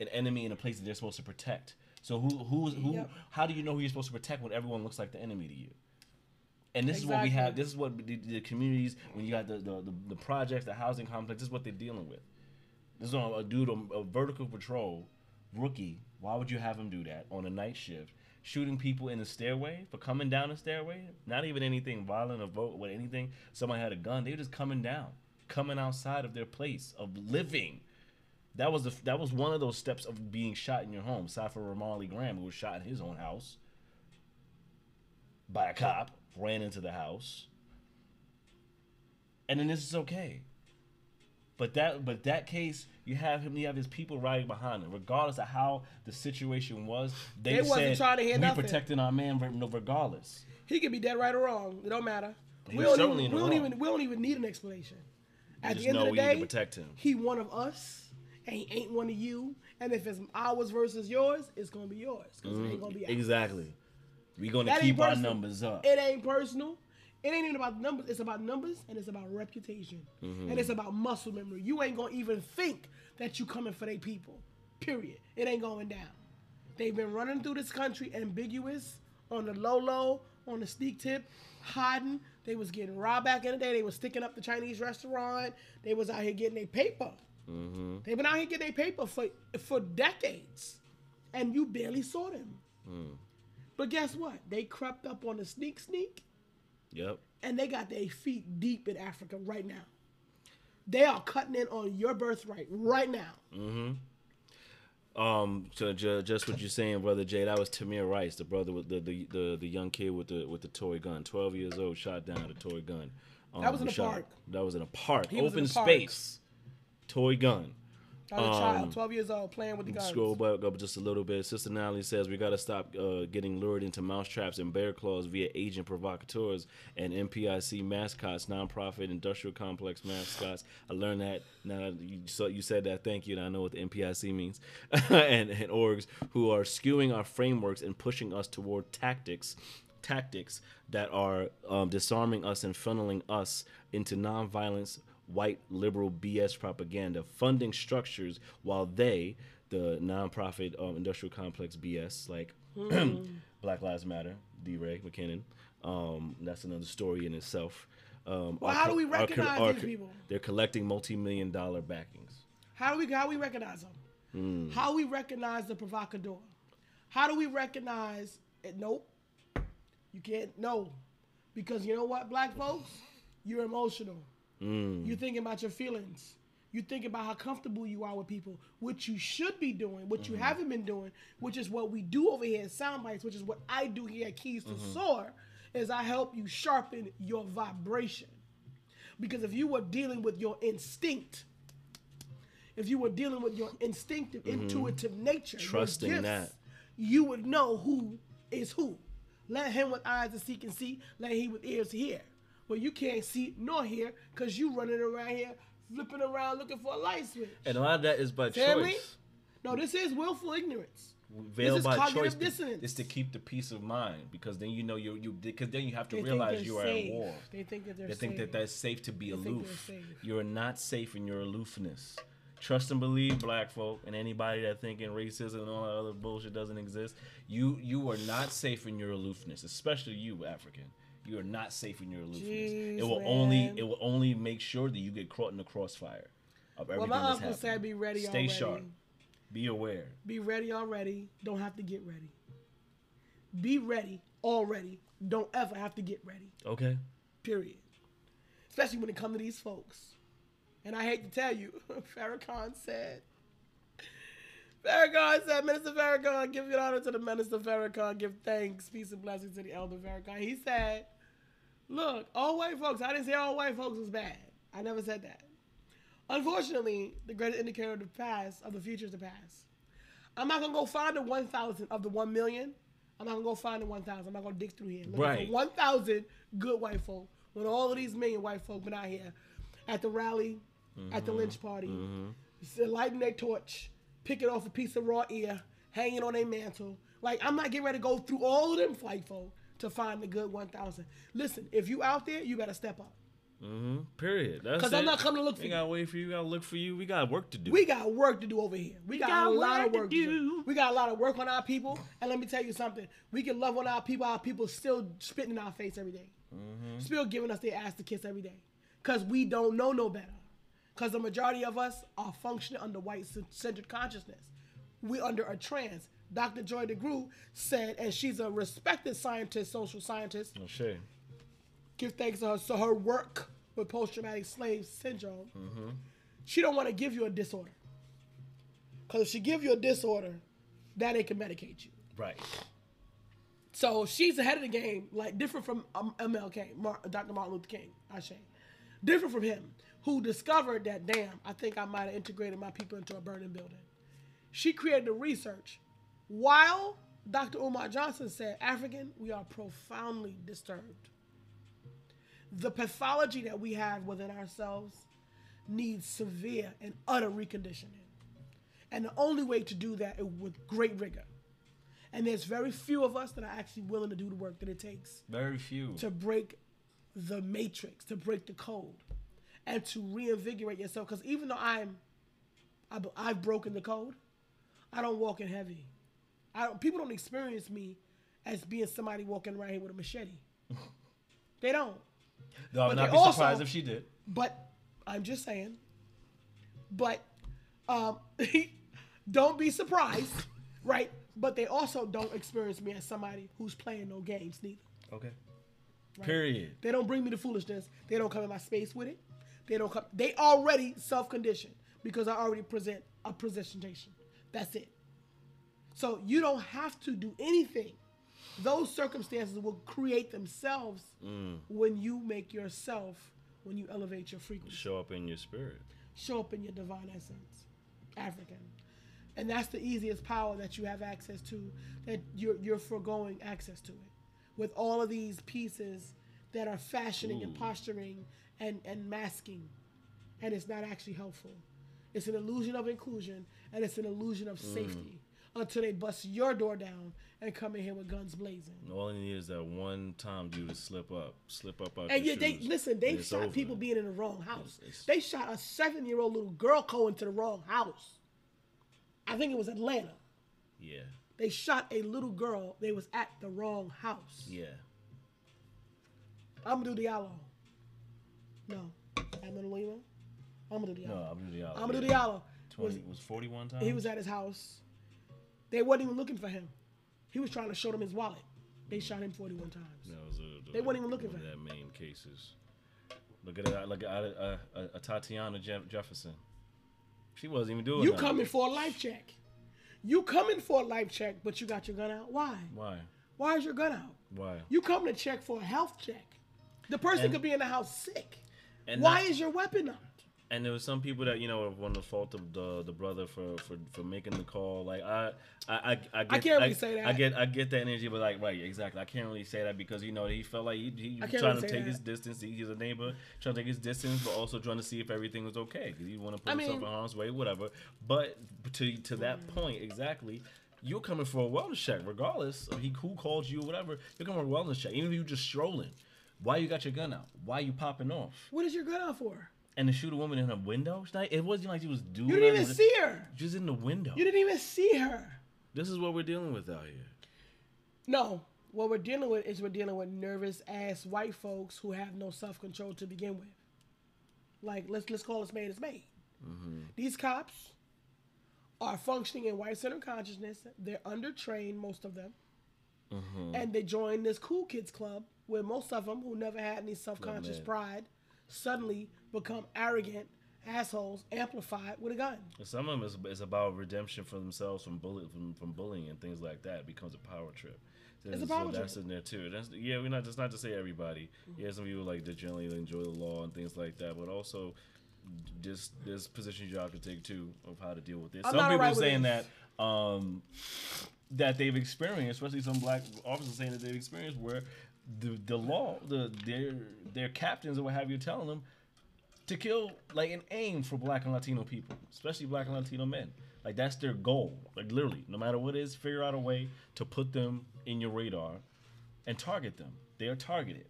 an enemy in a place that they're supposed to protect. So who who who? Yep. How do you know who you're supposed to protect when everyone looks like the enemy to you? And this is what we have. This is what the, the communities when you got the, the, the, the projects, the housing complex. This is what they're dealing with. This is on a dude on a vertical patrol, rookie. Why would you have him do that on a night shift? Shooting people in the stairway for coming down the stairway. Not even anything violent or vote with anything. Somebody had a gun. They were just coming down, coming outside of their place of living. That was the that was one of those steps of being shot in your home. Aside from Ramarley Graham, who was shot in his own house by a cop, ran into the house, and then this is okay. But that but that case, you have him, you have his people riding behind him, regardless of how the situation was. They, They wasn't said trying to hear we nothing." protecting our man regardless. He could be dead right or wrong. It don't matter. He we don't, even, we, don't even, we don't even need an explanation. At just the end know of the we need to day, protect him. he one of us, and he ain't one of you. And if it's ours versus yours, it's gonna be yours ain't gonna be ours. Mm-hmm. Exactly. We're gonna That keep our numbers up. It ain't personal. It ain't even about numbers. It's about numbers and it's about reputation. Mm-hmm. And it's about muscle memory. You ain't gonna even think that you coming for they people. Period. It ain't going down. They've been running through this country ambiguous, on the low low, on the sneak tip, hiding. They was getting robbed back in the day. They was sticking up the Chinese restaurant. They was out here getting their paper. They've been out here getting their paper for for decades, and you barely saw them. But guess what? They crept up on the sneak sneak, Yep. and they got their feet deep in Africa right now. They are cutting in on your birthright right now. Mm-hmm. Um, so ju- just what you're saying, brother Jay, that was Tamir Rice, the brother with the the, the, the young kid with the with the toy gun, 12 years old, shot down with a toy gun. Um, That was in a shot- park. That was in a park, He open a park. space, toy gun. I was a Um, child, 12 years old, playing with the guns. Scroll back up just a little bit. Sister Natalie says we got to stop uh, getting lured into mousetraps and bear claws via agent provocateurs and NPIC mascots, nonprofit industrial complex mascots. I learned that now you, so you said that. Thank you. And I know what the NPIC means. and, and orgs who are skewing our frameworks and pushing us toward tactics tactics that are um, disarming us and funneling us into nonviolence white liberal BS propaganda, funding structures while they, the nonprofit um, industrial complex BS, like Black Lives Matter, DeRay Mckesson, um, that's another story in itself. Um, Well, are how do we are co- recognize are these people? They're collecting multi-million dollar backings. How do we how we recognize them? Hmm. How we recognize the provocateur? How do we recognize it? Nope. You can't no. Because you know what, black folks? You're emotional. Hmm. You're thinking about your feelings. You think about how comfortable you are with people, which you should be doing, what Mm-hmm. you haven't been doing, which is what we do over here at Soundbites, which is what I do here at Keys to Mm-hmm. Soar, is I help you sharpen your vibration. Because if you were dealing with your instinct, if you were dealing with your instinctive, intuitive nature, Mm-hmm. Trusting gifts, that. you would know who is who. Let him with eyes to see can see, let he with ears to hear. Well, you can't see nor hear because you running around here flipping around looking for a light switch. And a lot of that is by Family? choice. No, this is willful ignorance. Veiled is by choice. dissonance. It's to keep the peace of mind because then you know you you because then you have to They realize you are safe. at war. They think that they're safe. They think safe. that that's safe to be They aloof. You're not safe in your aloofness. Trust and believe, black folk, and anybody that thinking racism and all that other bullshit doesn't exist. You you are not safe in your aloofness, especially you, African. You are not safe in your aloofness. Jeez, it will only it will only make sure that you get caught in the crossfire of everything Well, my that's uncle happening. said be ready Stay already. sharp. Be aware. Be ready already. Don't have to get ready. Be ready already. Don't ever have to get ready. Okay. Period. Especially when it comes to these folks. And I hate to tell you, Farrakhan said, Farrakhan said, Minister Farrakhan, give your honor to the Minister Farrakhan, give thanks, peace and blessings to the Elder Farrakhan. He said, look, all white folks, I didn't say all white folks was bad. I never said that. Unfortunately, the greatest indicator of the past, of the future is the past. I'm not gonna go find the 1,000 of the 1 million. I'm not gonna go find the 1,000. I'm not gonna dig through here. Looking Right. 1,000 good white folk when all of these million white folk been out here at the rally, at the mm-hmm. lynch party, mm-hmm. s- lighting their torch, picking off a piece of raw ear, hanging on their mantle. Like I'm not getting ready to go through all of them white folk to find the good 1,000. Listen, if you out there, you better step up. Mm-hmm. Period. That's 'Cause I'm not coming to look for We you. gotta wait for you. We gotta look for you. We got work to do. We got work to do over here. We got, got a lot of work to do. do. We got a lot of work on our people. And let me tell you something. We can love on our people. Our people still spitting in our face every day. Still giving us their ass to kiss every day. Because we don't know no better. Because the majority of us are functioning under white centered consciousness. We under a trans. Dr. Joy DeGruy said, and she's a respected scientist, social scientist, No shade. give thanks to her. So her work with post-traumatic slave syndrome, she don't want to give you a disorder. Because if she give you a disorder, that they can medicate you. Right. So she's ahead of the game, like different from um, MLK, Mar- Dr. Martin Luther King, I say. Different from him, who discovered that, damn, I think I might have integrated my people into a burning building. She created the research. While Dr. Umar Johnson said, African, we are profoundly disturbed. The pathology that we have within ourselves needs severe and utter reconditioning. And the only way to do that is with great rigor. And there's very few of us that are actually willing to do the work that it takes Very few. to break the matrix, to break the code, and to reinvigorate yourself. Because even though I'm, I've broken the code, I don't walk in heavy. I don't, people don't experience me as being somebody walking around here with a machete. they don't. No, I would not be also- surprised if she did. But I'm just saying. But um, don't be surprised, right? But they also don't experience me as somebody who's playing no games neither. Okay. Period. They don't bring me the foolishness. They don't come in my space with it. They don't come. They already self conditioned because I already present a presentation. That's it. So you don't have to do anything. Those circumstances will create themselves mm. when you make yourself, when you elevate your frequency Show up in your spirit. show up in your divine essence, African. And that's the easiest power that you have access to, that you're, you're foregoing access to it. With all of these pieces that are fashioning and posturing and, and masking, and it's not actually helpful. It's an illusion of inclusion, and it's an illusion of mm. safety until they bust your door down and come in here with guns blazing. All you need is that one time you to slip up, slip up out And yet they listen. They shot over. people being in the wrong house. It's- it's- They shot a seven-year-old little girl going to the wrong house. I think it was Atlanta. Yeah, They shot a little girl. They was at the wrong house. yeah. I'm gonna do Diallo. No, I'm gonna leave him. I'm gonna do Diallo. No, I'm gonna do Diallo. I'm gonna do yeah. Diallo. Was, Twenty was forty one times. he was at his house. They wasn't even looking for him. He was trying to show them his wallet. They shot him 41 times. That was a, They weren't even looking for him. that main cases. Look at that. Look at uh, Tatiana Jeff- Jefferson. She wasn't even doing. You nothing. coming for a life check. You coming for a life check, but you got your gun out. Why? Why? Why is your gun out? Why? You come to check for a health check. The person And- could be in the house sick. Why not- is your weapon out? And there was some people that you know want to fault the, the the brother for, for for making the call. Like I I I, I, get, can't really say that. I get I get that energy, but like right, exactly. I can't really say that because you know he felt like he, he was trying really to take that. his distance. He, he's a neighbor, trying to take his distance, but also trying to see if everything was okay because he want to put I himself mean- in harm's way, whatever. But to to that mm. point, exactly. You're coming for a wellness check, regardless of he who called you or whatever. You're coming for a wellness check, even if you're just strolling. Why you got your gun out? Why you popping off? What is your gun out for? And to shoot a woman in a window. Not- It wasn't like she was doing. You didn't even see her. Just in the window. You didn't even see her. This is what we're dealing with out here. No. What we're dealing with is we're dealing with nervous ass white folks who have no self control to begin with. Like let's let's call it spade a spade. These cops are functioning in white center consciousness. They're undertrained, most of them, mm-hmm. and they join this cool kids club where most of them, who never had any self conscious man. pride, suddenly become arrogant assholes amplified with a gun. And Some of them is, is about redemption for themselves from bully from, from bullying and things like that. It becomes a power trip. So, It's a so power that's trip. in there too. That's yeah. We're not just not to say everybody. Yeah, some people like that generally enjoy the law and things like that, but also just there's positions y'all can take too of how to deal with it. I'm some people alright with saying that um that they've experienced, especially some black officers saying that they've experienced where the the law, the their their captains or what have you, telling them to kill like an aim for Black and Latino people, especially Black and Latino men. Like that's their goal. Like literally, no matter what it is, figure out a way to put them in your radar and target them. They are targeted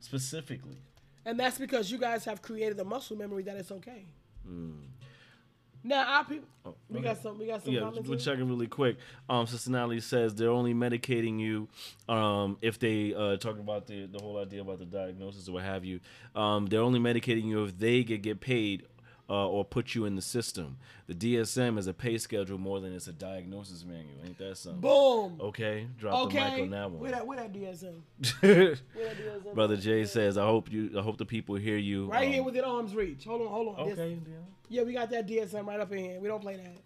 specifically. And that's because you guys have created the muscle memory that it's okay. Hmm. Now our people, Oh, we go got some, we got some Yeah, we're checking really quick. Um, Natalie says they're only medicating you um, if they uh, talking about the the whole idea about the diagnosis or what have you. Um, they're only medicating you if they get get paid uh, or put you in the system. The DSM is a pay schedule more than it's a diagnosis manual. Ain't that something? Boom. Okay, drop the mic on that one. Where that, where that DSM? Where that DSM? Brother Jay says, "I hope you. I hope the people hear you." Right um, here within arm's reach. Hold on, hold on. Okay. yeah, we got that DSM right up in here. We don't play that.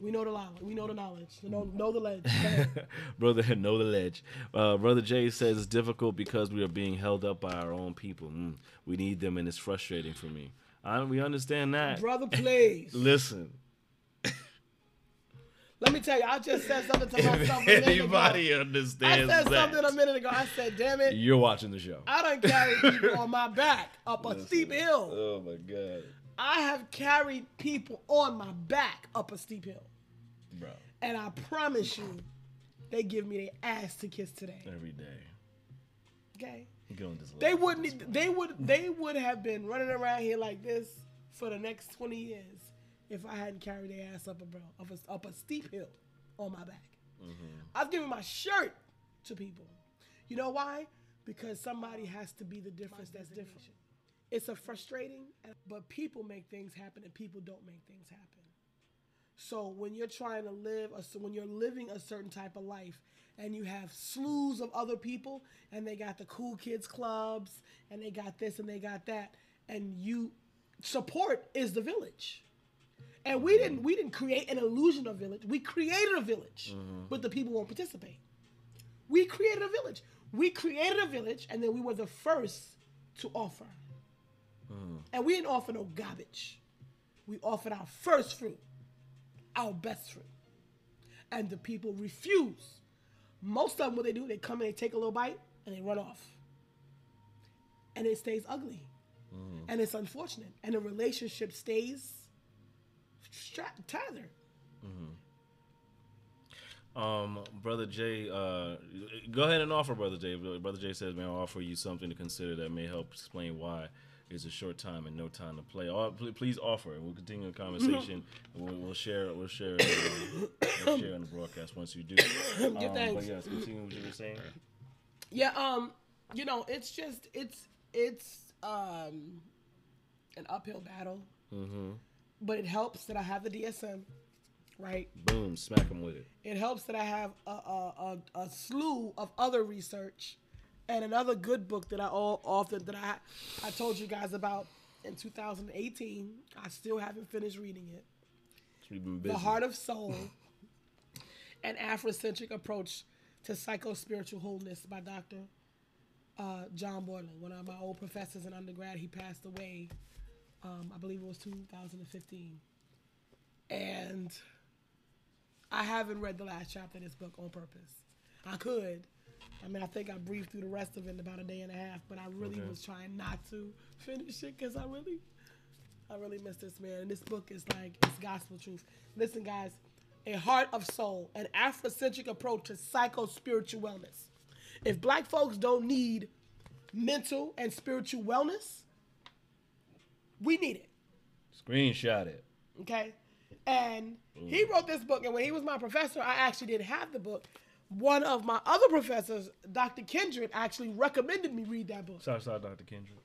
We know the knowledge. We know the knowledge. Know, know the ledge. Brother know the ledge uh, brother jay says it's difficult because we are being held up by our own people mm, we need them and it's frustrating for me I, we understand that Brother, please. listen Let me tell you, I just said something to myself. a minute ago. anybody I said that something a minute ago. I said, damn it. you're watching the show I done carried people on my back up a steep hill. oh my god I have carried people on my back up a steep hill. bro And I promise you, they give me their ass to kiss today. every day Okay? Get on this They wouldn't they would they would have been running around here like this for the next 20 years if I hadn't carried their ass up a bro up a, up a steep hill on my back. I've given my shirt to people. You know why? Because somebody has to be the difference that's different. It's a frustrating, but people make things happen and people don't make things happen. So when you're trying to live, a, so when you're living a certain type of life, and you have slews of other people, and they got the cool kids clubs, and they got this and they got that, and you support is the village. And we didn't we didn't create an illusion of village. We created a village, mm-hmm. but the people won't participate. We created a village. We created a village, and then we were the first to offer. Mm. And we didn't offer no garbage. We offered our first fruit, our best fruit. And the people refuse. Most of them, what they do, they come and they take a little bite and they run off. And it stays ugly. And it's unfortunate. And the relationship stays stra- tethered. Um, brother Jay, uh, go ahead and offer, brother Jay. Brother Jay says, "May I offer you something to consider that may help explain why it's a short time and no time to play." All, please offer, and we'll continue the conversation. we'll, we'll share, we'll share, uh, share on the broadcast once you do. Um, but thanks. yes, continue what you were saying. Yeah, um, you know, it's just it's it's um an uphill battle. Mm-hmm. But it helps that I have the DSM, right? Boom, smack him with it. It helps that I have a, a, a, a slew of other research and another good book that I all often that I I told you guys about in 2018. I still haven't finished reading it. The Heart of Soul, an Afrocentric approach to psycho-spiritual wholeness by Dr. Uh, John Borland, one of my old professors in undergrad. He passed away, um, I believe it was 2015. And I haven't read the last chapter of this book on purpose. I could. I mean, I think I breezed through the rest of it in about a day and a half, but I really Okay. was trying not to finish it because I really, I really miss this man. And this book is like it's gospel truth. Listen, guys, a heart of soul, an Afrocentric approach to psycho spiritual wellness. If black folks don't need mental and spiritual wellness, we need it. Screenshot it. Okay. And he mm. wrote this book, and when he was my professor, I actually didn't have the book. One of my other professors, Dr. Kindred, actually recommended me read that book. Shout out, Dr. Kendrick.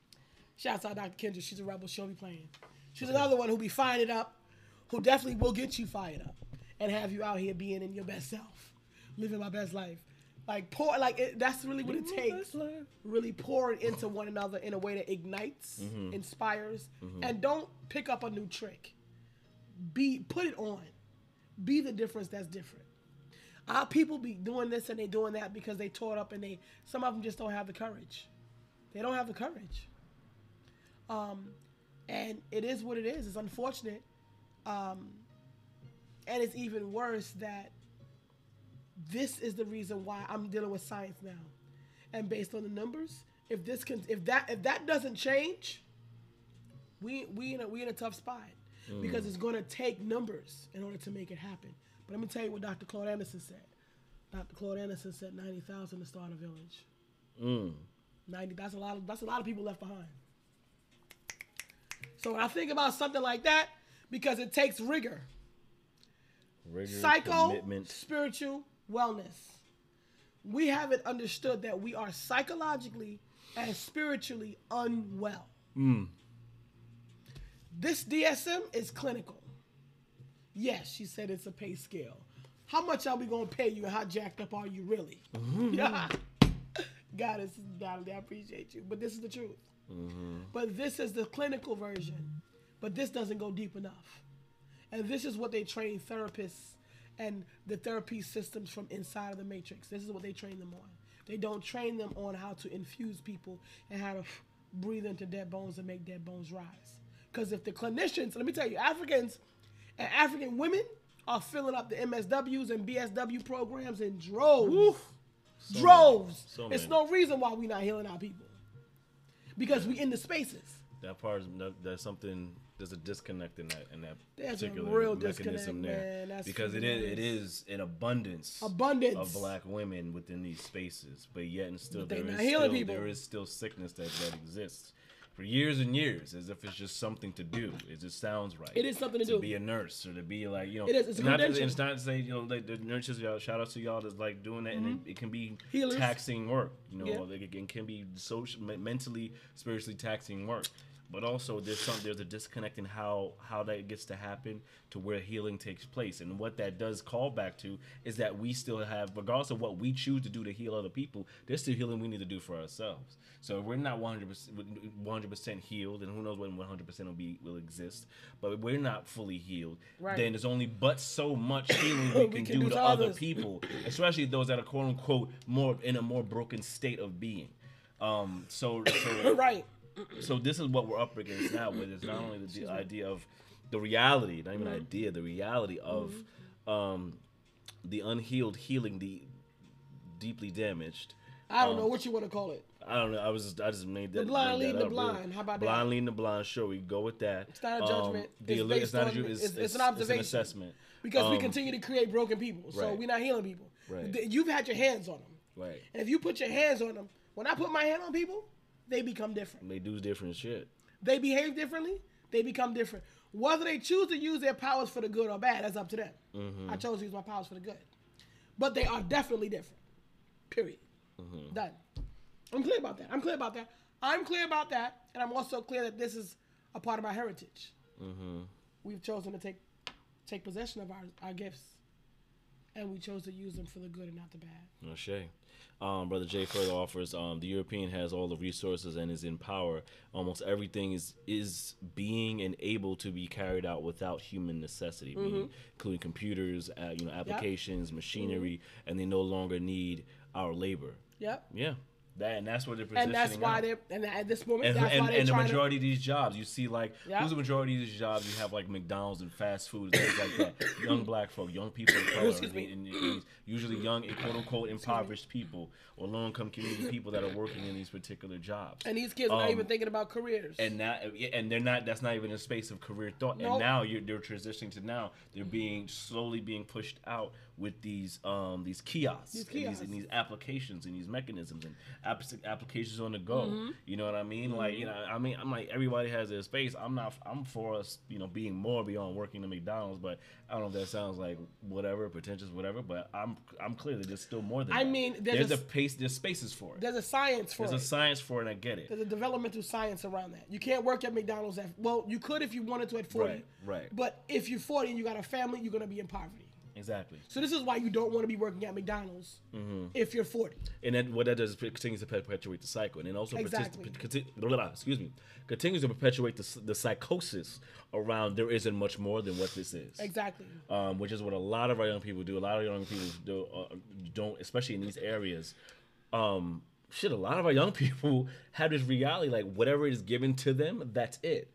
Shout out Dr. Kendra. She's a rebel. She'll be playing. She's another one who'll be it up, who definitely will get you fired up and have you out here being in your best self, living my best life. Like pour, like it, that's really what it takes. Really pour it into one another in a way that ignites, inspires, and don't pick up a new trick. Be put it on. Be the difference that's different. Our people be doing this and they doing that because they tore it up and they some of them just don't have the courage. They don't have the courage. Um, and it is what it is. It's unfortunate. Um, and it's even worse that this is the reason why I'm dealing with science now. and based on the numbers, if this can, if that, if that doesn't change, we we in a we in a tough spot because it's going to take numbers in order to make it happen. But let me tell you what Dr. Claude Anderson said. Dr. Claude Anderson said ninety thousand to start a village. Mm. Ninety. That's a lot of that's a lot of people left behind. So when I think about something like that, because it takes rigor, Rigor, psycho, commitment. spiritual wellness. We haven't understood that we are psychologically and spiritually unwell. Mm. This DSM is clinical. Yes, she said it's a pay scale. How much are we gonna pay you, and how jacked up are you really? Yeah. Mm-hmm. God is God, I appreciate you, but this is the truth. Mm-hmm. But this is the clinical version. But this doesn't go deep enough. And this is what they train therapists and the therapy systems from inside of the matrix. This is what they train them on. They don't train them on how to infuse people and how to breathe into dead bones and make dead bones rise. Because if the clinicians, let me tell you, Africans and African women are filling up the MSWs and BSW programs in droves. So droves. So it's no reason why we're not healing our people. Because we in the spaces. That part is that's something. There's a disconnect in that in that There's particular real mechanism there man. Because it is it tremendous. an abundance Abundance. of black women within these spaces, but yet and still there is still, people. there is still sickness that that exists for years and years, as if it's just something to do. It just sounds right. It is something to do. To be a nurse or to be like you know. It is, it's a not to, it's not to say you know like the nurses. Y'all, shout out to y'all that's like doing that, and it, it can be Mm-hmm. Healers. taxing work. You know, Yeah. like, it, it can be social, mentally, spiritually taxing work. But also, there's some there's a disconnect in how how that gets to happen to where healing takes place, and what that does call back to is that we still have, regardless of what we choose to do to heal other people, there's still healing we need to do for ourselves. So if we're not 100 100 percent healed, and who knows when 100 percent will be will exist, but if we're not fully healed, Right. then there's only but so much healing we We can, can do, do to to other people, especially those that are quote unquote more in a more broken state of being. Um, so, so right. So this is what we're up against now with it's not only the, the idea of the reality not even idea the reality of um the unhealed healing the deeply damaged I don't know what you want to call it. I don't know. I was just, I just made that. The blind leading the up, really. blind. How about that? blind leading the blind? Sure, we go with that. It's not a Um, judgment. the It's based it's not a on- ju- it's, it's- it's it's- an it's observation. assessment. Because we Um, continue to create broken people. So right. we're not healing people. Right. You've had your hands on them. Right. And if you put your hands on them, when I put my hand on people, they become different. They do different shit. They behave differently, they become different. Whether they choose to use their powers for the good or bad, that's up to them. Mm-hmm. I chose to use my powers for the good. But they are definitely different. Period. Mm-hmm. Done. I'm clear about that. I'm clear about that. I'm clear about that. And I'm also clear that this is a part of my heritage. Mm-hmm. We've chosen to take take possession of our, our gifts. And we chose to use them for the good and not the bad. No shame. Um, Brother Jay further offers um, the European has all the resources and is in power. Almost everything is is being and able to be carried out without human necessity, Mm-hmm. meaning, including computers, uh, you know, applications, machinery, Mm-hmm. and they no longer need our labor. Yep. Yeah, that and that's what they're positioning And that's why out. they're and at this moment and, that's and, and the majority of these jobs, you see, like who's the majority of these jobs? You have like McDonald's and fast food, things like that. young black folk, young people of color, Excuse me. and- and- and usually young, quote unquote, impoverished people or low income community people that are working in these particular jobs. and these kids are not Um, even thinking about careers. and now, and they're not. That's not even a space of career thought. Nope. And now you're they're transitioning to now they're being slowly being pushed out with these um these kiosks, These and, these, and these applications and these mechanisms and app- applications on the go. Mm-hmm. You know what I mean? Like you know, I mean, I'm like everybody has their space. I'm not. I'm for us, you know, being more beyond working at McDonald's. But I don't know if that sounds like whatever pretentious, whatever. But I'm I'm clear that there's still more than. I that. mean, there's there's, a a pace. There's spaces for it. There's a science for it. There's a science for it. and I get it. There's a developmental science around that. You can't work at McDonald's at well, you could if you wanted to at 40. Right, right. But if you're 40 and you got a family, you're gonna be in poverty. Exactly. So this is why you don't want to be working at McDonald's Mm-hmm. if you're 40. and then what that does is continues to perpetuate the cycle, and then also Exactly. partic- conti- excuse me, continues to perpetuate the, the psychosis around there isn't much more than what this is. Exactly. Um, which is what a lot of our young people do. A lot of young people do, uh, don't, especially in these areas. Um, shit, a lot of our young people have this reality like whatever is given to them, that's it.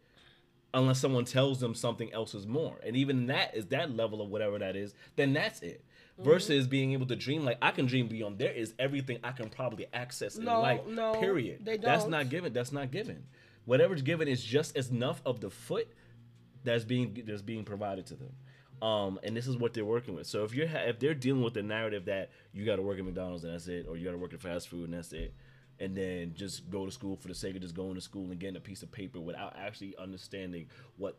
Unless someone tells them something else is more. And even that is that level of whatever that is, then that's it. Mm-hmm. Versus being able to dream like I can dream beyond. There is everything I can probably access in No, life. no, period. they That's don't. not given. That's not given. Whatever's given is just enough of the foot that's being that's being provided to them. Um, and this is what they're working with. So if you're ha- if they're dealing with the narrative that you got to work at McDonald's and that's it, or you got to work at fast food and that's it, and then just go to school for the sake of just going to school and getting a piece of paper without actually understanding what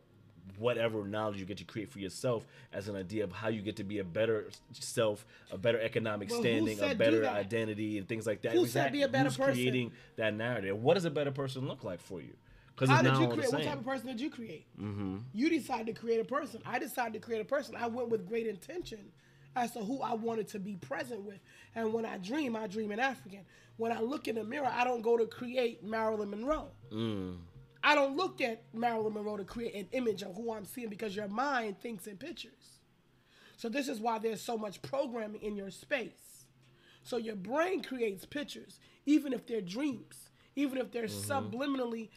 whatever knowledge you get to create for yourself as an idea of how you get to be a better self, a better economic Well, standing, a better identity, and things like that. Who said be a better Who's person? creating that narrative? What does a better person look like for you? Because How did you create? What type of person did you create? Mm-hmm. You decided to create a person. I decided to create a person. I went with great intention as to who I wanted to be present with. And when I dream, I dream in African. When I look in the mirror, I don't go to create Marilyn Monroe. Mm. I don't look at Marilyn Monroe to create an image of who I'm seeing because your mind thinks in pictures. So this is why there's so much programming in your space. So your brain creates pictures, even if they're dreams, even if they're mm-hmm. subliminally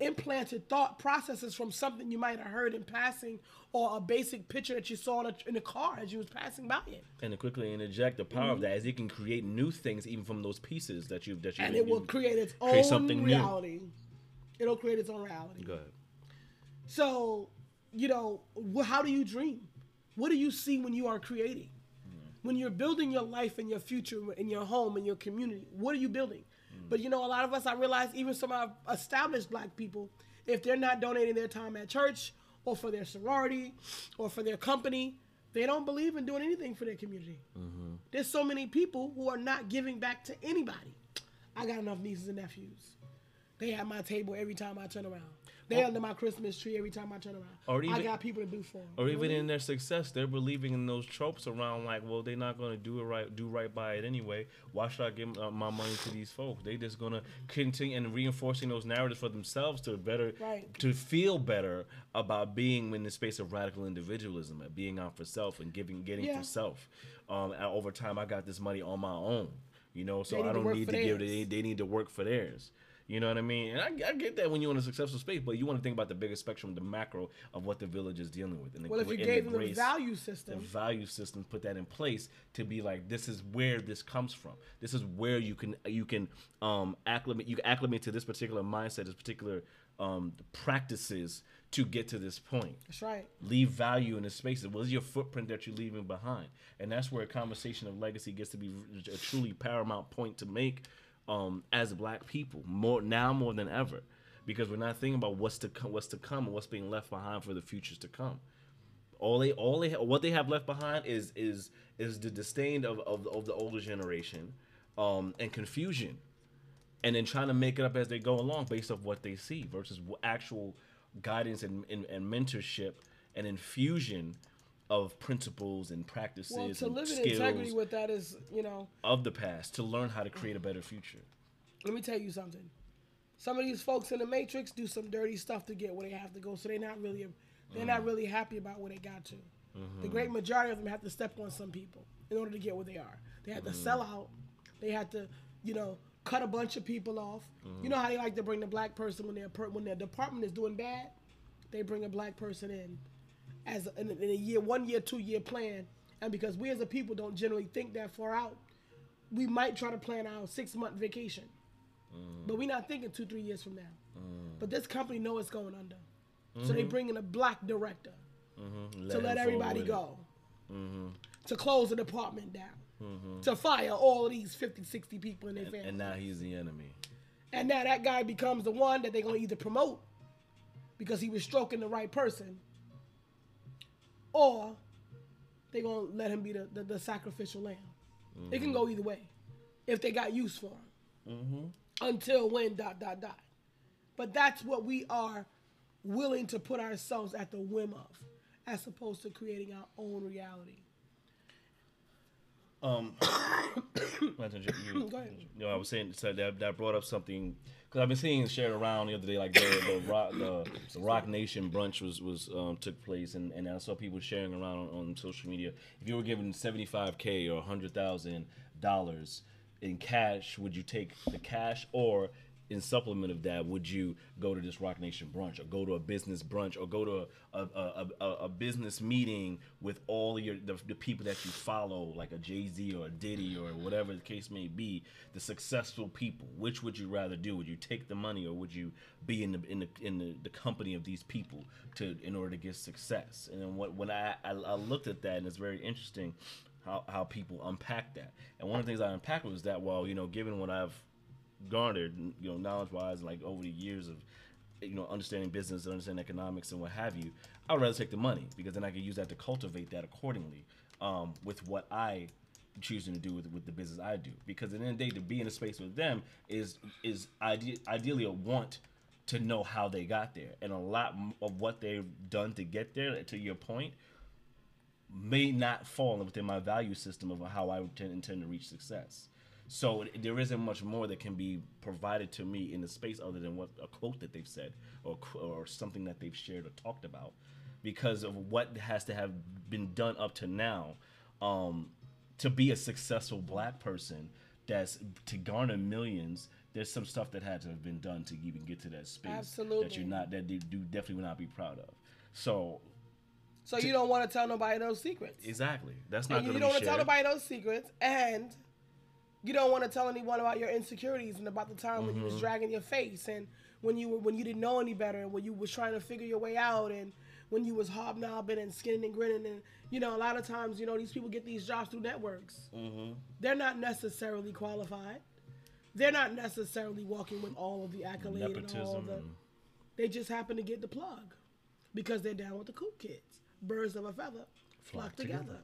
implanted thought processes from something you might have heard in passing or a basic picture that you saw in a, in a car as you was passing by it. and to quickly interject the power of mm-hmm. that is it can create new things even from those pieces that you've that you And it will create its create own something new. reality. It'll create its own reality. Go ahead. So, you know, how do you dream? What do you see when you are creating? Mm. When you're building your life and your future in your home and your community, what are you building? Mm. But you know, a lot of us, I realize, even some of our established black people, if they're not donating their time at church or for their sorority or for their company, they don't believe in doing anything for their community. Mm-hmm. There's so many people who are not giving back to anybody. I got enough nieces and nephews. They at my table every time I turn around. They under my Christmas tree every time I turn around. Or I got people to do for them. Or even in their success, they're believing in those tropes around like, well, they're not gonna do it right, do right by it anyway. Why should I give uh, my money to these folks? They just gonna continue and reinforcing those narratives for themselves to better, Right. to feel better about being in the space of radical individualism, and being out for self and giving, getting Yeah. for self. Um, over time, I got this money on my own, you know, so I don't work need to give. theirs. They, they need to work for theirs. You know what I mean? And I, I get that when you're in a successful space, but you want to think about the bigger spectrum, the macro of what the village is dealing with. And the Well, if you and the gave them the grace- value the system, value system, put that in place to be like, this is where this comes from. This is where you can you can um acclimate you can acclimate to this particular mindset, this particular um practices to get to this point that's right. leave value in the spaces. What is your footprint that you're leaving behind? And that's where a conversation of legacy gets to be a truly paramount point to make um, as black people more now more than ever, because we're not thinking about what's to come, what's to come, and what's being left behind for the futures to come. All they, all they, what they have left behind is is is the disdain of of, of the older generation, um, and confusion and then trying to make it up as they go along based off what they see versus actual guidance and, and, and mentorship and infusion of principles and practices Well, to and live in skills integrity with that is, you know, of the past to learn how to create a better future. let me tell you something. Some of these folks in the Matrix do some dirty stuff to get where they have to go, so they're not really they're not mm-hmm. really happy about where they got to. The mm-hmm. great majority of them have to step on some people in order to get where they are. They had to mm-hmm. sell out. They had to, you know, cut a bunch of people off. You know how they like to bring the black person when their when their department is doing bad, they bring a black person in as a, in, a, in a year, one year, two year plan. And because we as a people don't generally think that far out, we might try to plan our six month vacation, mm. but we're not thinking two, three years from now. Mm. But this company know it's going under, so they mm-hmm. bring in a black director mm-hmm. to let everybody go, mm-hmm. to close the department down, to fire all these 50, 60 people in their family. And now he's the enemy. And now that guy becomes the one that they're gonna either promote because he was stroking the right person, or they're gonna let him be the, the, the sacrificial lamb. It can go either way if they got use for him. Until when dot dot dot. But that's what we are willing to put ourselves at the whim of, as opposed to creating our own reality. Um, you. Go ahead. You know, I was saying so that that brought up something because I've been seeing shared around the other day, like the the rock the, the Roc Nation brunch was was um, took place, and, and I saw people sharing around on, on social media. If you were given seventy five k or hundred thousand dollars in cash, would you take the cash or in supplement of that, would you go to this Roc Nation brunch, or go to a business brunch, or go to a a, a, a, business meeting with all your the, the people that you follow, like a Jay Z or a Diddy or whatever the case may be, the successful people? Which would you rather do? Would you take the money, or would you be in the in the in the, the company of these people to in order to get success? And then what when I, I I looked at that, and it's very interesting how, how people unpack that. And one of the things I unpacked was that, well, you know, given what I've garnered, you know, knowledge wise, like over the years of, you know, understanding business and understanding economics and what have you, I would rather take the money because then I can use that to cultivate that accordingly um, with what I choosing to do with, with the business I do. Because at the end of the day, to be in a space with them is is ide- ideally a want to know how they got there, and a lot of what they've done to get there. To your point, may not fall within my value system of how I intend to reach success. So there isn't much more that can be provided to me in the space other than what a quote that they've said or or something that they've shared or talked about, because of what has to have been done up to now. Um, to be a successful black person, that's to garner millions. There's some stuff that had to have been done to even get to that space that you're not that you do definitely would not be proud of. So So you don't want to tell nobody those secrets. exactly, that's not And you don't want to tell nobody those secrets, and you don't want to tell anyone about your insecurities and about the time when you Mm-hmm. was dragging your face and when you were when you didn't know any better and when you was trying to figure your way out and when you was hobnobbing and skinning and grinning and you know a lot of times you know these people get these jobs through networks. Mm-hmm. They're not necessarily qualified. They're not necessarily walking with all of the accolades and all of the. They just happen to get the plug because they're down with the cool kids. Birds of a feather flock, together. together.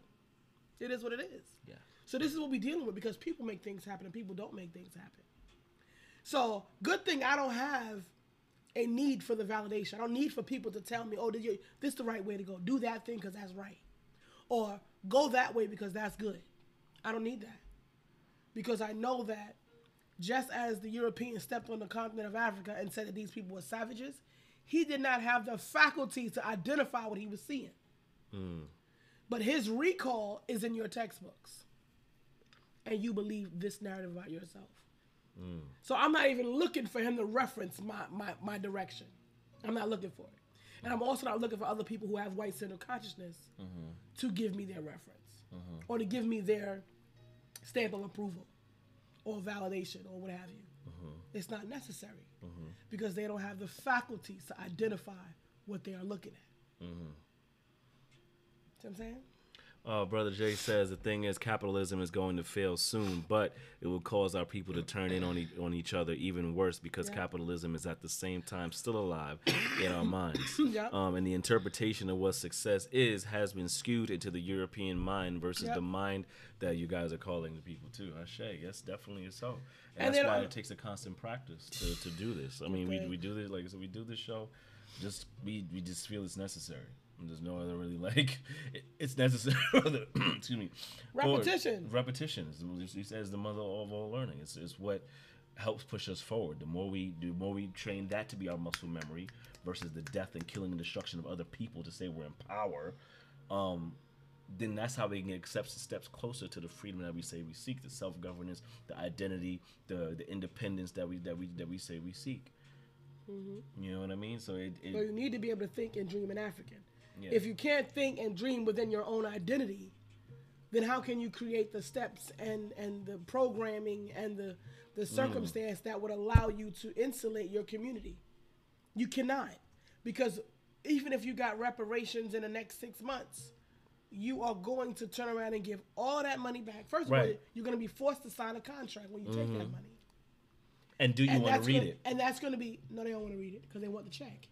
It is what it is. Yeah. So this is what we're dealing with because people make things happen and people don't make things happen. So good thing I don't have a need for the validation. I don't need for people to tell me, "Oh, did you, this the right way to go? Do that thing because that's right," or "Go that way because that's good." I don't need that because I know that just as the European stepped on the continent of Africa and said that these people were savages, he did not have the faculty to identify what he was seeing. Mm. But his recall is in your textbooks. And you believe this narrative about yourself. Mm. So I'm not even looking for him to reference my, my, my direction. I'm not looking for it. And I'm also not looking for other people who have white center consciousness mm-hmm. to give me their reference mm-hmm. or to give me their stamp of approval or validation or what have you. Mm-hmm. It's not necessary because they don't have the faculties to identify what they are looking at. See what I'm saying? Uh, Brother Jay says the thing is capitalism is going to fail soon, but it will cause our people to turn in on, e- on each other even worse because Yeah. capitalism is at the same time still alive in our minds. Yep. Um, and the interpretation of what success is has been skewed into the European mind versus Yep. the mind that you guys are calling the people to. Ashe, yes, definitely is so. And, And that's why it takes a constant practice to, to do this. I mean, we, Okay. we do this, like I said, we do this show just we, we just feel it's necessary. There's no other really like it, it's necessary. excuse me. Repetition. repetition. is- He says the mother of all learning. It's, it's what helps push us forward. The more we do, more we train that to be our muscle memory versus the death and killing and destruction of other people to say we're in power. Um, then that's how we can accept the steps closer to the freedom that we say we seek, the self governance, the identity, the the independence that we that we that we say we seek. You know what I mean? So it, it So you need to be able to think and dream in African. Yeah. If you can't think and dream within your own identity, then how can you create the steps and and the programming and the the mm. circumstance that would allow you to insulate your community? You cannot, because even if you got reparations in the next six months, you are going to turn around and give all that money back. First of all, you're going to be forced to sign a contract when you take that mm-hmm. money. and do you want to read gonna, it? And that's going to be no, they don't want to read it because they want the check.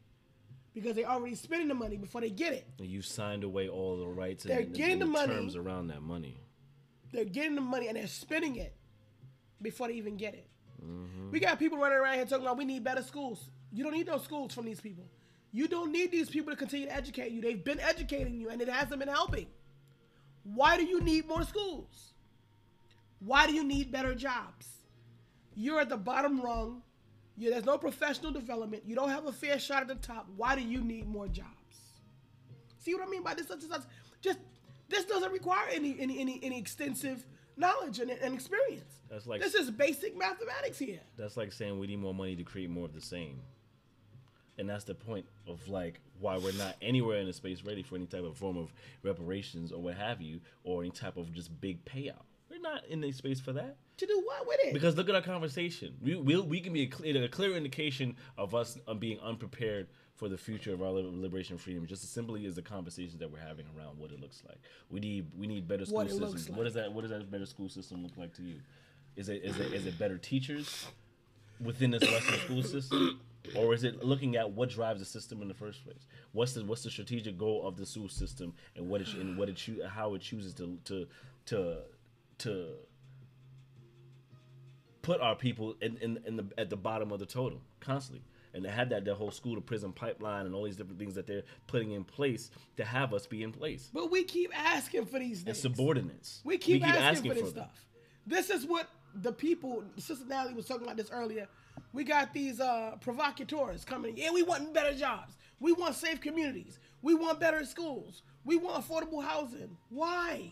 Because they're already spending the money before they get it. You signed away all the rights They're and, getting and the money. terms around that money. They're getting the money and they're spending it before they even get it. Mm-hmm. We got people running around here talking about we need better schools. You don't need those schools from these people. You don't need these people to continue to educate you. They've been educating you and it hasn't been helping. Why do you need more schools? Why do you need better jobs? You're at the bottom rung. You, there's no professional development. You don't have a fair shot at the top. Why do you need more jobs? See what I mean by this? Such and such. Just this doesn't require any any any, any extensive knowledge and, and experience. That's like- this is basic mathematics here. That's like saying we need more money to create more of the same. And that's the point of like why we're not anywhere in the space ready for any type of form of reparations or what have you, or any type of just big payout. We're not in the space for that. To do what with it? Because look at our conversation. We we we can be a, clear, a clear indication of us um, being unprepared for the future of our liberation and freedom. Just as simply as the conversations that we're having around what it looks like. We need we need better school What systems. looks What does that what does that better school system look like to you? Is it is it is it better teachers within this Western school system? Or is it looking at what drives the system in the first place? What's the what's the strategic goal of the school system and what it and what it choo- how it chooses to to to to put our people in, in, in the at the bottom of the totem constantly. And they had that the whole school to prison pipeline and all these different things that they're putting in place to have us be in place. but we keep asking for these And subordinates. We keep, asking, for this them. stuff. This is what the people. Sister Natalie was talking about this earlier. We got these uh, provocateurs coming. Yeah, we want better jobs. We want safe communities. We want better schools. We want affordable housing. Why?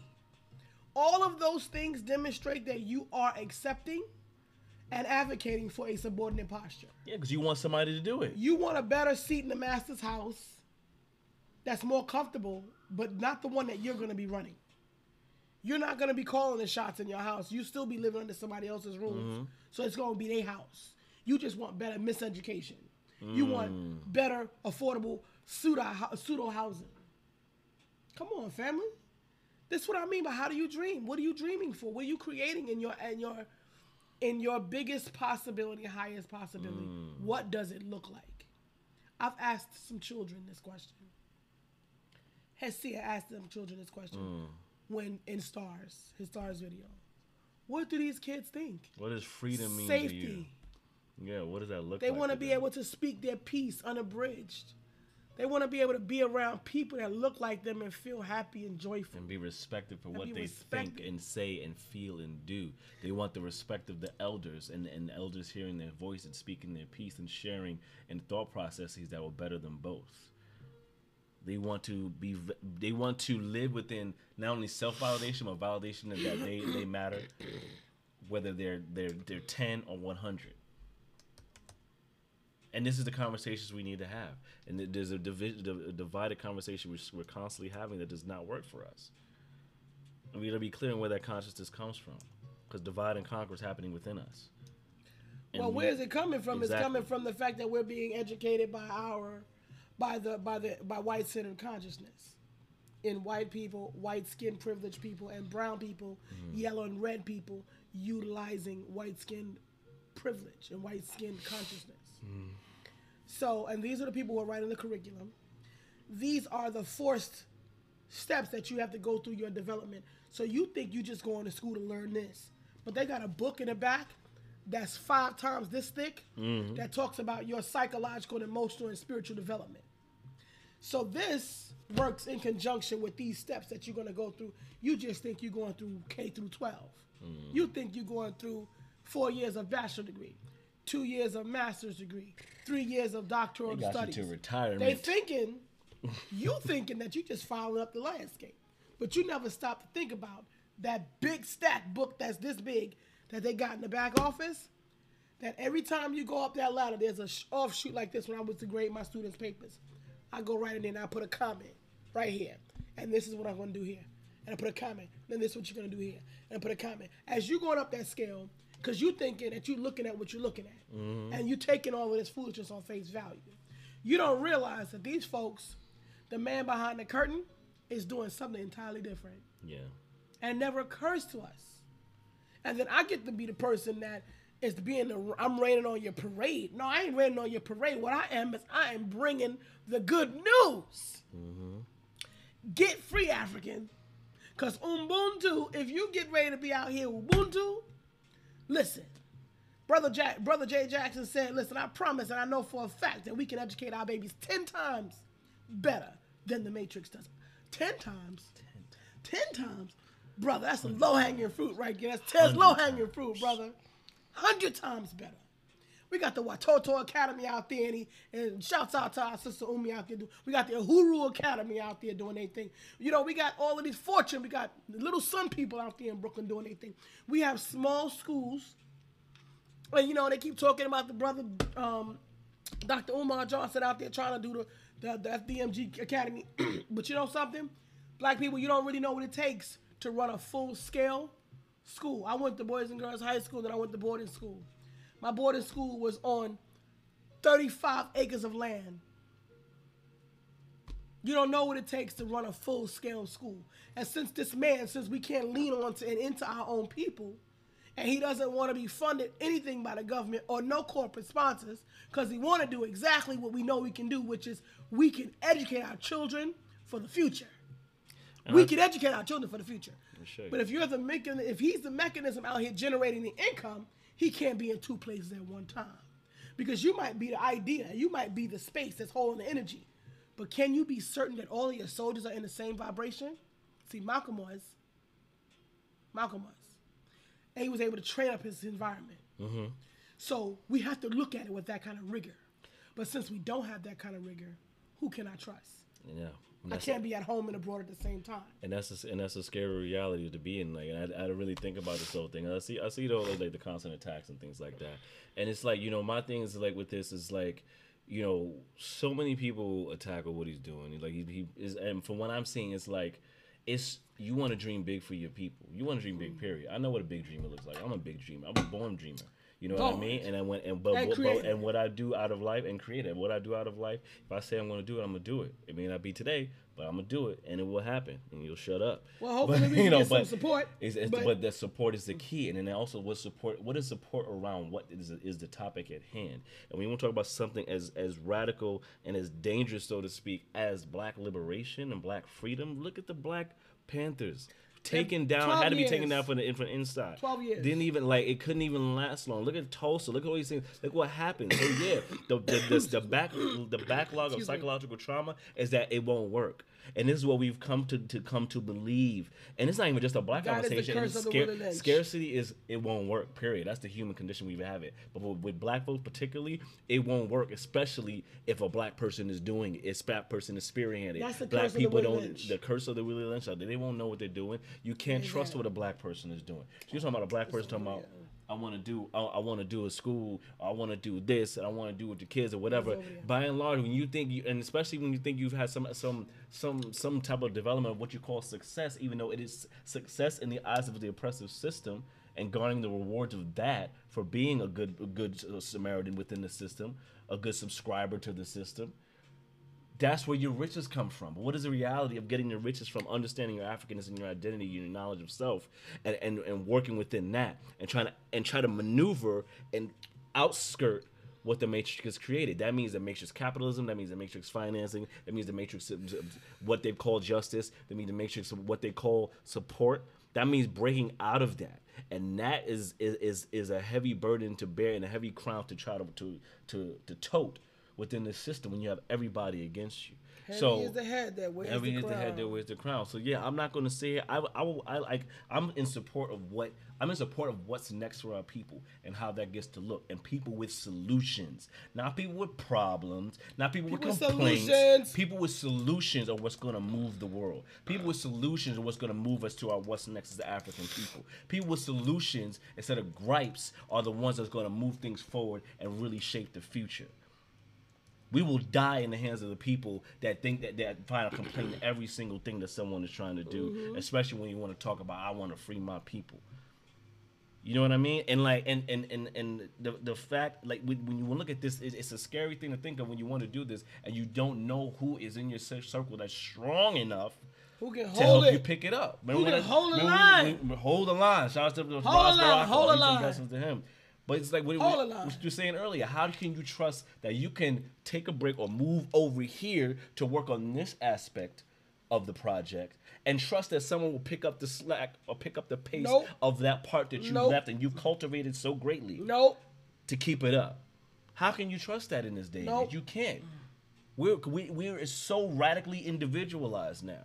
All of those things demonstrate that you are accepting and advocating for a subordinate posture. Yeah, because you want somebody to do it. You want a better seat in the master's house that's more comfortable, but not the one that you're going to be running. You're not going to be calling the shots in your house. You still be living under somebody else's rules. Mm-hmm. So it's going to be their house. You just want better miseducation. You want mm. better, affordable pseudo, pseudo housing. Come on, family. This is what I mean by how do you dream? What are you dreaming for? What are you creating in your in your in your biggest possibility, highest possibility? Mm. What does it look like? I've asked some children this question. Hesed asked them children this question mm. when in Stars, his Stars video. What do these kids think? What does freedom mean to you? Safety. Yeah, what does that look They like? They want to to be them? able to speak their piece unabridged. They want to be able to be around people that look like them and feel happy and joyful. and be respected for what they respected. think and say and feel and do. They want the respect of the elders and, and the elders hearing their voice and speaking their piece and sharing and thought processes that will better them both. They want to be they want to live within not only self validation but validation that that they, they matter, whether they're they're they're ten or one hundred. And this is the conversations we need to have. And there's a, divi- a divided conversation which we're constantly having that does not work for us. And we got to be clear on where that consciousness comes from, because divide and conquer is happening within us. And well, we- where is it coming from? It's coming from the fact that we're being educated by our, by the by the by white centered consciousness, in white people, white skin privileged people, and brown people, Mm-hmm. yellow and red people, utilizing white skin privilege and white skin consciousness. Mm. So, and these are the people who are writing the curriculum. These are the forced steps that you have to go through your development. So you think you just going to school to learn this, but they got a book in the back that's five times this thick mm-hmm. that talks about your psychological, and emotional, and spiritual development. So this works in conjunction with these steps that you're going to go through. You just think you're going through K through 12. Mm. You think you're going through four years of bachelor degree, two years of master's degree, three years of doctoral They got you to retirement. They thinking, you thinking that you just following up the landscape, but you never stop to think about that big stack book that's this big that they got in the back office. That every time you go up that ladder, there's a sh- offshoot like this. When I was to grade my students' papers, I go right in there and I put a comment right here, and this is what I'm going to do here, and I put a comment. Then this is what you're going to do here, and I put a comment. As you going up that scale, because you thinking that you're looking at what you're looking at, mm-hmm. and you're taking all of this foolishness on face value. You don't realize that these folks, the man behind the curtain, is doing something entirely different yeah. and never occurs to us. And then I get to be the person that is being the I'm raining on your parade. No, I ain't raining on your parade. What I am is I am bringing the good news. Mm-hmm. Get free, African. Because Ubuntu, if you get ready to be out here Ubuntu, listen. Brother Jack, Brother Jay Jackson said, "Listen, I promise, and I know for a fact that we can educate our babies ten times better than the Matrix does. Ten times, ten times, brother. That's a low hanging fruit right there. That's ten low hanging fruit, brother. Hundred times better. We got the Watoto Academy out there, and, he, and shouts out to our sister Umi out there. We got the Uhuru Academy out there doing their thing. You know, we got all of these fortune. We got little sun people out there in Brooklyn doing their thing. We have small schools, and you know they keep talking about the brother um, Dr. Umar Johnson out there trying to do the the, the FDMG Academy. but you know something, black people, you don't really know what it takes to run a full scale school. I went to Boys and Girls High School, then I went to boarding school. My boarding school was on 35 acres of land. You don't know what it takes to run a full scale school. And since this man, since we can't lean on to and into our own people, and he doesn't want to be funded anything by the government or no corporate sponsors, because he want to do exactly what we know we can do, which is we can educate our children for the future. we can educate our children for the future. But if you're the mechan- if he's the mechanism out here generating the income, he can't be in two places at one time. Because you might be the idea, you might be the space that's holding the energy. But can you be certain that all of your soldiers are in the same vibration? See, Malcolm was. Malcolm was. And he was able to train up his environment. Mm-hmm. So we have to look at it with that kind of rigor. But since we don't have that kind of rigor, who can I trust? Yeah. And I can't be at home and abroad at the same time. and that's a, and that's a scary reality to be in. Like, and I, I don't really think about this whole thing. I see, I see though, like the constant attacks and things like that. And it's like, you know, my thing is like with this is like, you know, so many people attack what he's doing. Like he, he is, and from what I'm seeing, it's like, it's you want to dream big for your people. You want to dream big. Period. I know what a big dreamer looks like. I'm a big dreamer. I'm a born dreamer. You know what I mean? And I went and but, but, but and what I do out of life and creative. What I do out of life, if I say I'm going to do it, I'm going to do it. It may not be today, but I'm going to do it, and it will happen, and you'll shut up. Well, hopefully we can get some support, It's, it's, but- but, the support is the key, and then also what support? What is support around? What is is the topic at hand? And we want to talk about something as as radical and as dangerous, so to speak, as Black liberation and Black freedom. Look at the Black Panthers. Taken down, 12 had to be taken down from the from inside. 12 years. Didn't even like it. Couldn't even last long. Look at Tulsa. Look at all these things. Look what happened. So yeah, the the, the, the back the backlog of Excuse me. psychological trauma is that it won't work. And this is what we've come to, to come to believe. And it's not even just a black is the conversation. curse It's of the scare- Willie Lynch. scarcity is it won't work. Period. That's the human condition we have it. But with, black folks particularly, it won't work. Especially if a black person is doing it. If black person is spearheading it. That's the black curse of the people don't. Lynch. The curse of the Willie Lynch. They won't know what they're doing. You can't trust what a black person is doing. You're talking about a black person talking about. I want to do. I, I want to do a school. I want to do this. And I want to do with the kids or whatever. By and large, when you think you, and especially when you think you've had some some some some type of development of what you call success, even though it is success in the eyes of the oppressive system and garnering the rewards of that for being a good a good Samaritan within the system, a good subscriber to the system that's where your riches come from. But what is the reality of getting your riches from understanding your Africanness and your identity, your knowledge of self, and, and, and working within that and trying to and try to maneuver and outskirt what the matrix has created. That means the matrix capitalism, that means the matrix financing, that means the matrix what they call justice, that means the matrix what they call support. That means breaking out of that. And that is is is, is a heavy burden to bear and a heavy crown to try to to to, to tote within the system when you have everybody against you. Heavy so is the head that wears heavy the is the head crown. that wears the crown. So yeah, I'm not going to say it. I, I. I like. I'm in support of what. I'm in support of what's next for our people and how that gets to look. And people with solutions, not people with problems, not people, People with complaints. solutions. People with solutions are what's going to move the world. People with solutions are what's going to move us to our what's next as the African people. People with solutions instead of gripes are the ones that's going to move things forward and really shape the future we will die in the hands of the people that think that that find a complaint in every single thing that someone is trying to do, Mm-hmm. especially when you want to talk about I want to free my people. You know what I mean? And like, and and and, and the the fact, like, when, when you look at this, it, it's a scary thing to think of when you want to do this, and you don't know who is in your circle that's strong enough Who can to hold help you pick it up. Who can I- hold the line? we- we- hold the line. Shout out to the Hold Ras the line, Baraka. hold the line. to him. But it's like what, what, the line. what you were saying earlier. How can you trust that you can take a break or move over here to work on this aspect of the project and trust that someone will pick up the slack or pick up the pace Nope. of that part that you Nope. left and you've cultivated so greatly Nope. to keep it up. How can you trust that in this day? Nope. You can't. We're we, we're so radically individualized now.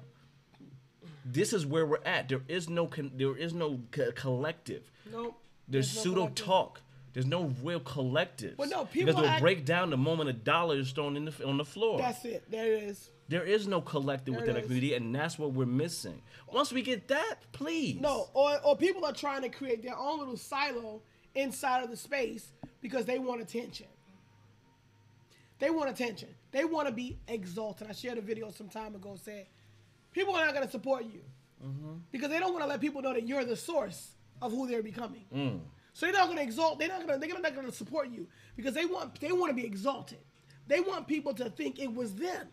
This is where we're at. There is no con- there is no co- collective. Nope. There's no pseudo collective. talk. There's no real collective. Well, no, because people they'll act- break down the moment a dollar is thrown in the, on the floor. That's it. There it is. there is no collective There within a community, and that's what we're missing. Once we get that, please. No, or, or people are trying to create their own little silo inside of the space because they want attention. They want attention. They want to be exalted. I shared a video some time ago said, people are not going to support you mm-hmm. because they don't want to let people know that you're the source of who they're becoming. Mm. So they're not going to exalt. They're not going to. They're not going to support you because they want. They want to be exalted. They want people to think it was them.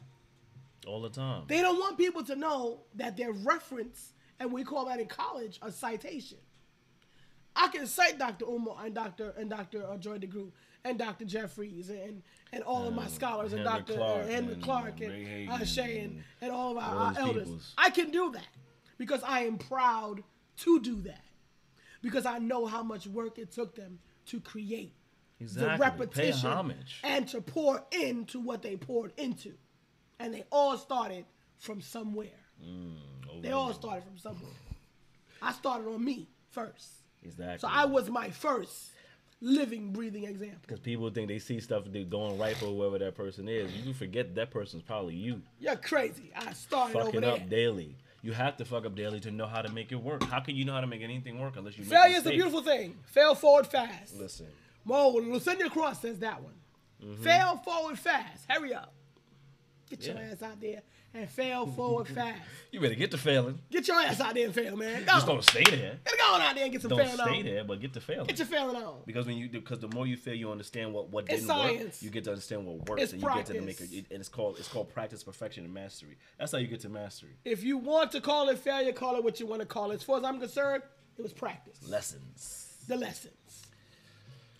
all the time. They don't want people to know that their reference, and we call that in college a citation. I can cite Dr. Umar and Dr. and Dr. Uh, Joy DeGruy and Dr. Jeffries and and all of my scholars and Henry Dr. Clark uh, Henry and Clark and uh, Shay and, and and all of our, all our elders. peoples. I can do that because I am proud to do that because I know how much work it took them to create Exactly. the repetition and to pour into what they poured into. And they all started from somewhere. Mm, They all started from somewhere. I started on me first. Exactly. So I was my first living, breathing example. Because people think they see stuff they going right for whoever that person is. You forget that person's probably you. You're crazy. I started over Fucking up daily. You have to fuck up daily to know how to make it work. How can you know how to make anything work unless you make Failure is a beautiful thing. Fail forward fast. Listen, Mo, Lucinda Cross says that one. Mm-hmm. Fail forward fast. Hurry up. Get your ass out there and fail forward fast. you better get to failing. Get your ass out there and fail, man. Go. Just don't stay there. Get on out there and get some Don't failing stay on. there, but get to failing. Get your failing on. because when you because the more you fail, you understand what what It's didn't work. science. You get to understand what works, It's and you get to make practice. it. And it's called it's called practice, perfection, and mastery. That's how you get to mastery. If you want to call it failure, call it what you want to call it. As far as I'm concerned, it was practice. Lessons. The lessons.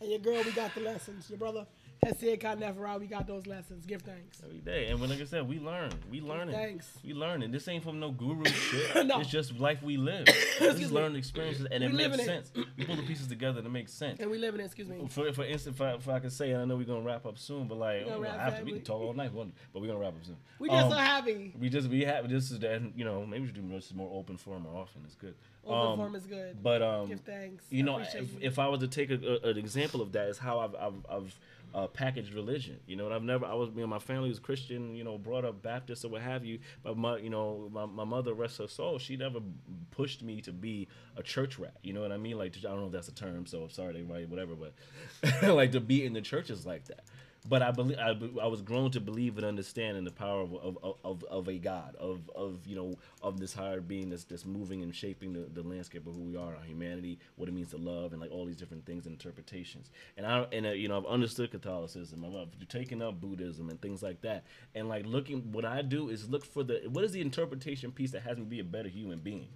And your girl, we got the lessons. Your brother, Hesed Neferah, we got those lessons. Give thanks. Every day, and when like I said, we learn, we learning, Thanks. we learning. This ain't from no guru shit. No. It's just life we live. is me. learned experiences, and it We makes living it. sense. We pull the pieces together to make sense. And we live in it, excuse me. For, for instance, if I, if I could say, and I know we're gonna wrap up soon, but like, gonna we wrap don't have to. We can talk all night, but we're gonna wrap up soon. We just Um, so happy. We just we have this is that you know maybe we should do this more open forum more often. It's good. Open Um, form is good. But um, Give thanks. You know, if, you. if I was to take a, a, an example of that, is how I've I've, I've uh, packaged religion. You know, and I've never I was you know my family was Christian. You know, brought up Baptist or what have you. But my you know my, my mother rest her soul. She never pushed me to be a church rat. You know what I mean? Like I don't know if that's a term. So I'm sorry everybody, whatever. But like to be in the churches like that. But I believe I, I was grown to believe and understand in the power of, of, of, of a God of, of you know of this higher being that's, that's moving and shaping the, the landscape of who we are, our humanity, what it means to love, and like all these different things and interpretations. And I and uh, you know I've understood Catholicism, I've, I've taken up Buddhism and things like that. And like looking, what I do is look for the what is the interpretation piece that has me be a better human being.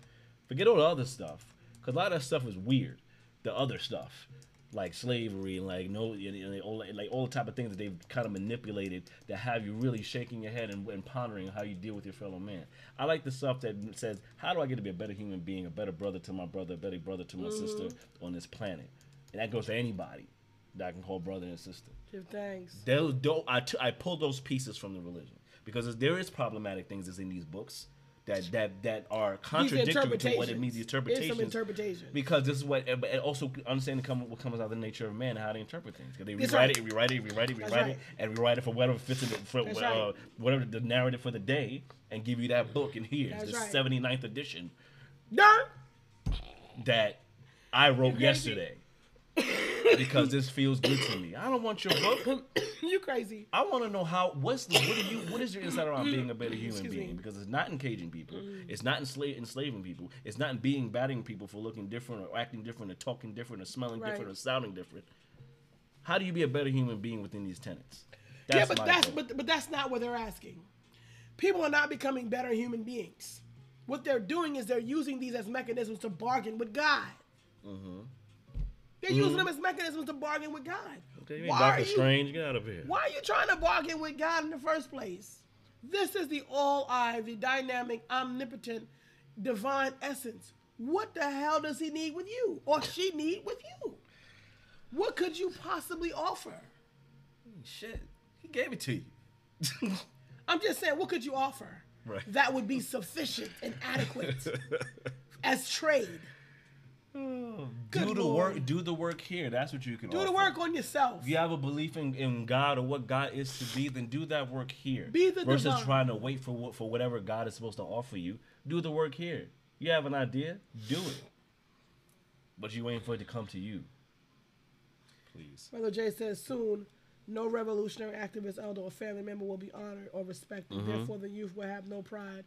Forget all the other stuff, because a lot of that stuff is weird. The other stuff like slavery and like no all, like all the type of things that they've kind of manipulated that have you really shaking your head and, and pondering how you deal with your fellow man. I like the stuff that says, how do I get to be a better human being, a better brother to my brother, a better brother to my mm-hmm. sister on this planet? And that goes to anybody that I can call brother and sister. Give thanks. Those, those, I, t- I pull those pieces from the religion because there is problematic things that's in these books that that that are contradictory to what it means. The interpretations. interpretations. Because this is what, and also understanding come, what comes out of the nature of man and how they interpret things. Because they rewrite right. it, rewrite it, rewrite it, rewrite right. it, and rewrite it for whatever fits in the, for, uh, right. whatever the narrative for the day, and give you that book. And here's That's the right. 79th edition Dirt. that I wrote yesterday. Because this feels good to me. I don't want your book. you crazy. I want to know how. What's the? What do you? What is your insight around being a better human Excuse being? me. Because it's not engaging people. It's not ensla- enslaving people. It's not being batting people for looking different or acting different or talking different or smelling Right. different or sounding different. How do you be a better human being within these tenets? yeah, but that's but but that's not what they're asking. People are not becoming better human beings. What they're doing is they're using these as mechanisms to bargain with God. Mm-hmm. They're using mm-hmm. them as mechanisms to bargain with God. Okay, you Why ain't are Doctor you- Strange. Get out of here. Why are you trying to bargain with God in the first place? This is the all eye, the dynamic, omnipotent, divine essence. What the hell does he need with you? Or she need with you? What could you possibly offer? Shit, he gave it to you. I'm just saying, what could you offer Right. that would be sufficient and adequate as trade? Do Good the Lord. work. Do the work here. That's what you can Do the work on yourself. If you have a belief in, in God or what God is to be, then do that work here. Be the versus divine. trying to wait for what for whatever God is supposed to offer you. Do the work here. You have an idea, do it. But you waiting for it to come to you. Please. Brother Jay says soon, no revolutionary activist, elder, or family member will be honored or respected. Mm-hmm. Therefore, the youth will have no pride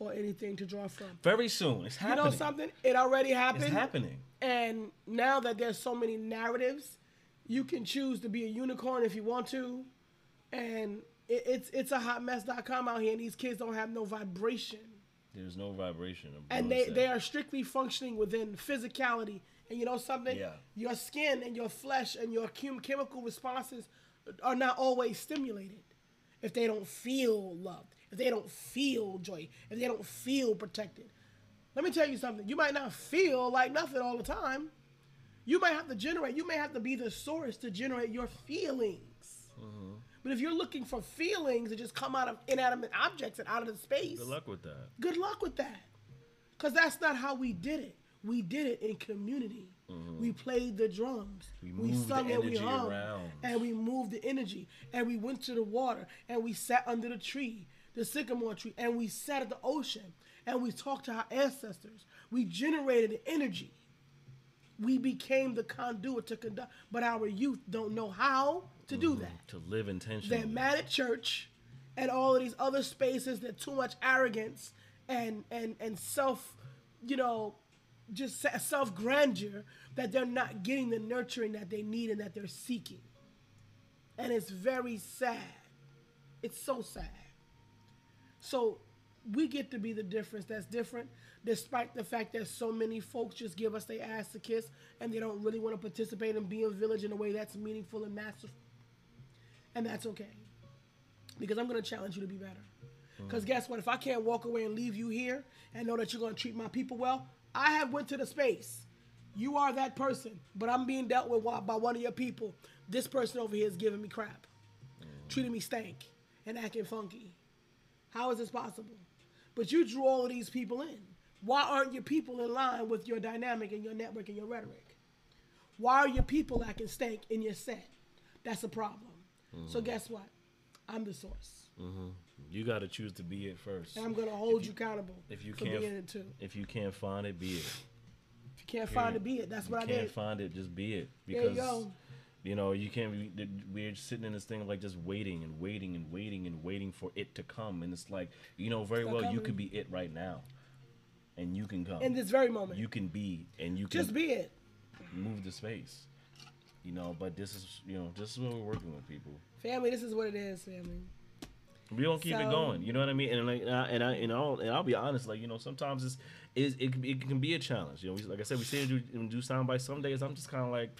or anything to draw from. Very soon. It's happening. You know something? It already happened. It's happening. And now that there's so many narratives, you can choose to be a unicorn if you want to. And it, it's it's a hot mess.com out here, and these kids don't have no vibration. There's no vibration. And they, they are strictly functioning within physicality. And you know something? Yeah. Your skin and your flesh and your chem- chemical responses are not always stimulated if they don't feel loved, if they don't feel joy, if they don't feel protected. Let me tell you something. You might not feel like nothing all the time. You might have to generate, you may have to be the source to generate your feelings. Mm-hmm. But if you're looking for feelings that just come out of inanimate objects and out of the space, Good luck with that. good luck with that. Because that's not how we did it. We did it in community. Mm-hmm. We played the drums. We We, moved the sung and we hummed. around. And we moved the energy. And we went to the water. And we sat under the tree, the sycamore tree. And we sat at the ocean. And we talked to our ancestors. We generated the energy. We became the conduit to conduct. But our youth don't know how to do mm-hmm. that. To live intentionally. They're mad at church and all of these other spaces that too much arrogance and and and self, you know, just self grandeur that they're not getting the nurturing that they need and that they're seeking. And it's very sad. It's so sad. So we get to be the difference that's different, despite the fact that so many folks just give us their ass to kiss and they don't really want to participate in being a village in a way that's meaningful and masterful. And that's okay. Because I'm gonna challenge you to be better. Because guess what? If I can't walk away and leave you here and know that you're gonna treat my people well, I have went to the space. You are that person, but I'm being dealt with by one of your people. This person over here is giving me crap, treating me stank, and acting funky. How is this possible? But you drew all of these people in. Why aren't your people in line with your dynamic and your network and your rhetoric? Why are your people acting stank in your set? That's a problem. So mm. guess what? I'm the source, mm-hmm. You got to choose to be it first. and I'm gonna hold you, accountable If you can't, it too. if you can't find it, be it. If you can't find it, be it. That's you what I mean. If you can't find it, just be it. There Because you know you can't. Be, we're sitting in this thing of like just waiting and waiting and waiting and waiting for it to come, and it's like you know very well you could be it right now, and you can come. In this very moment, you can be, and you can just be it. move the space. You know, but this is you know this is what we're working with people. Family, this is what it is, family. We don't keep it going. You know what I mean? And like, and I, and I, and I'll, and I'll be honest. Like, you know, sometimes it's, is it, can be- it can be a challenge. You know, we, like I said, we say do do sound by some days. I'm just kind of like,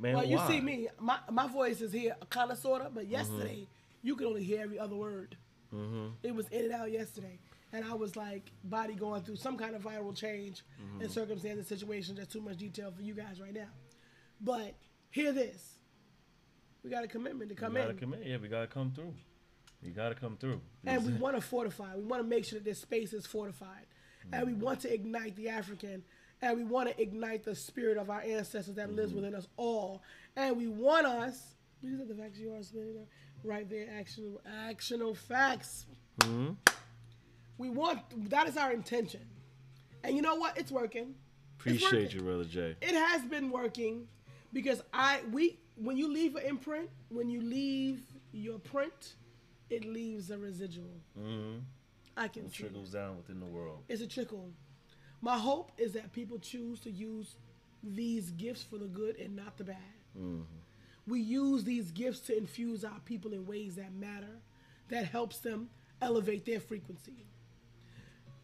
man, Well, you why? see me, my my voice is here, kind of, sort of, but Mm-hmm. yesterday you could only hear every other word. It was in and out yesterday, and I was like, body going through some kind of viral change Mm-hmm. and circumstances, situation. That's too much detail for you guys right now. But hear this: we got a commitment to come We gotta in, commit. Yeah, we gotta come through. We gotta come through. and we want to fortify. We want to make sure that this space is fortified, and we want to ignite the African, and we want to ignite the spirit of our ancestors that lives mm-hmm. within us all, and we want us. These are the facts you are spinning there. right there. Actionable, actionable facts. Mm-hmm. We want that is our intention, and you know what? It's working. It's Appreciate working. you, brother Jay. It has been working because I we when you leave an imprint, when you leave your print, it leaves a residual. Mm-hmm. I can it. trickles down within the world. It's a trickle. My hope is that people choose to use these gifts for the good and not the bad. Mm-hmm. We use these gifts to infuse our people in ways that matter, that helps them elevate their frequency.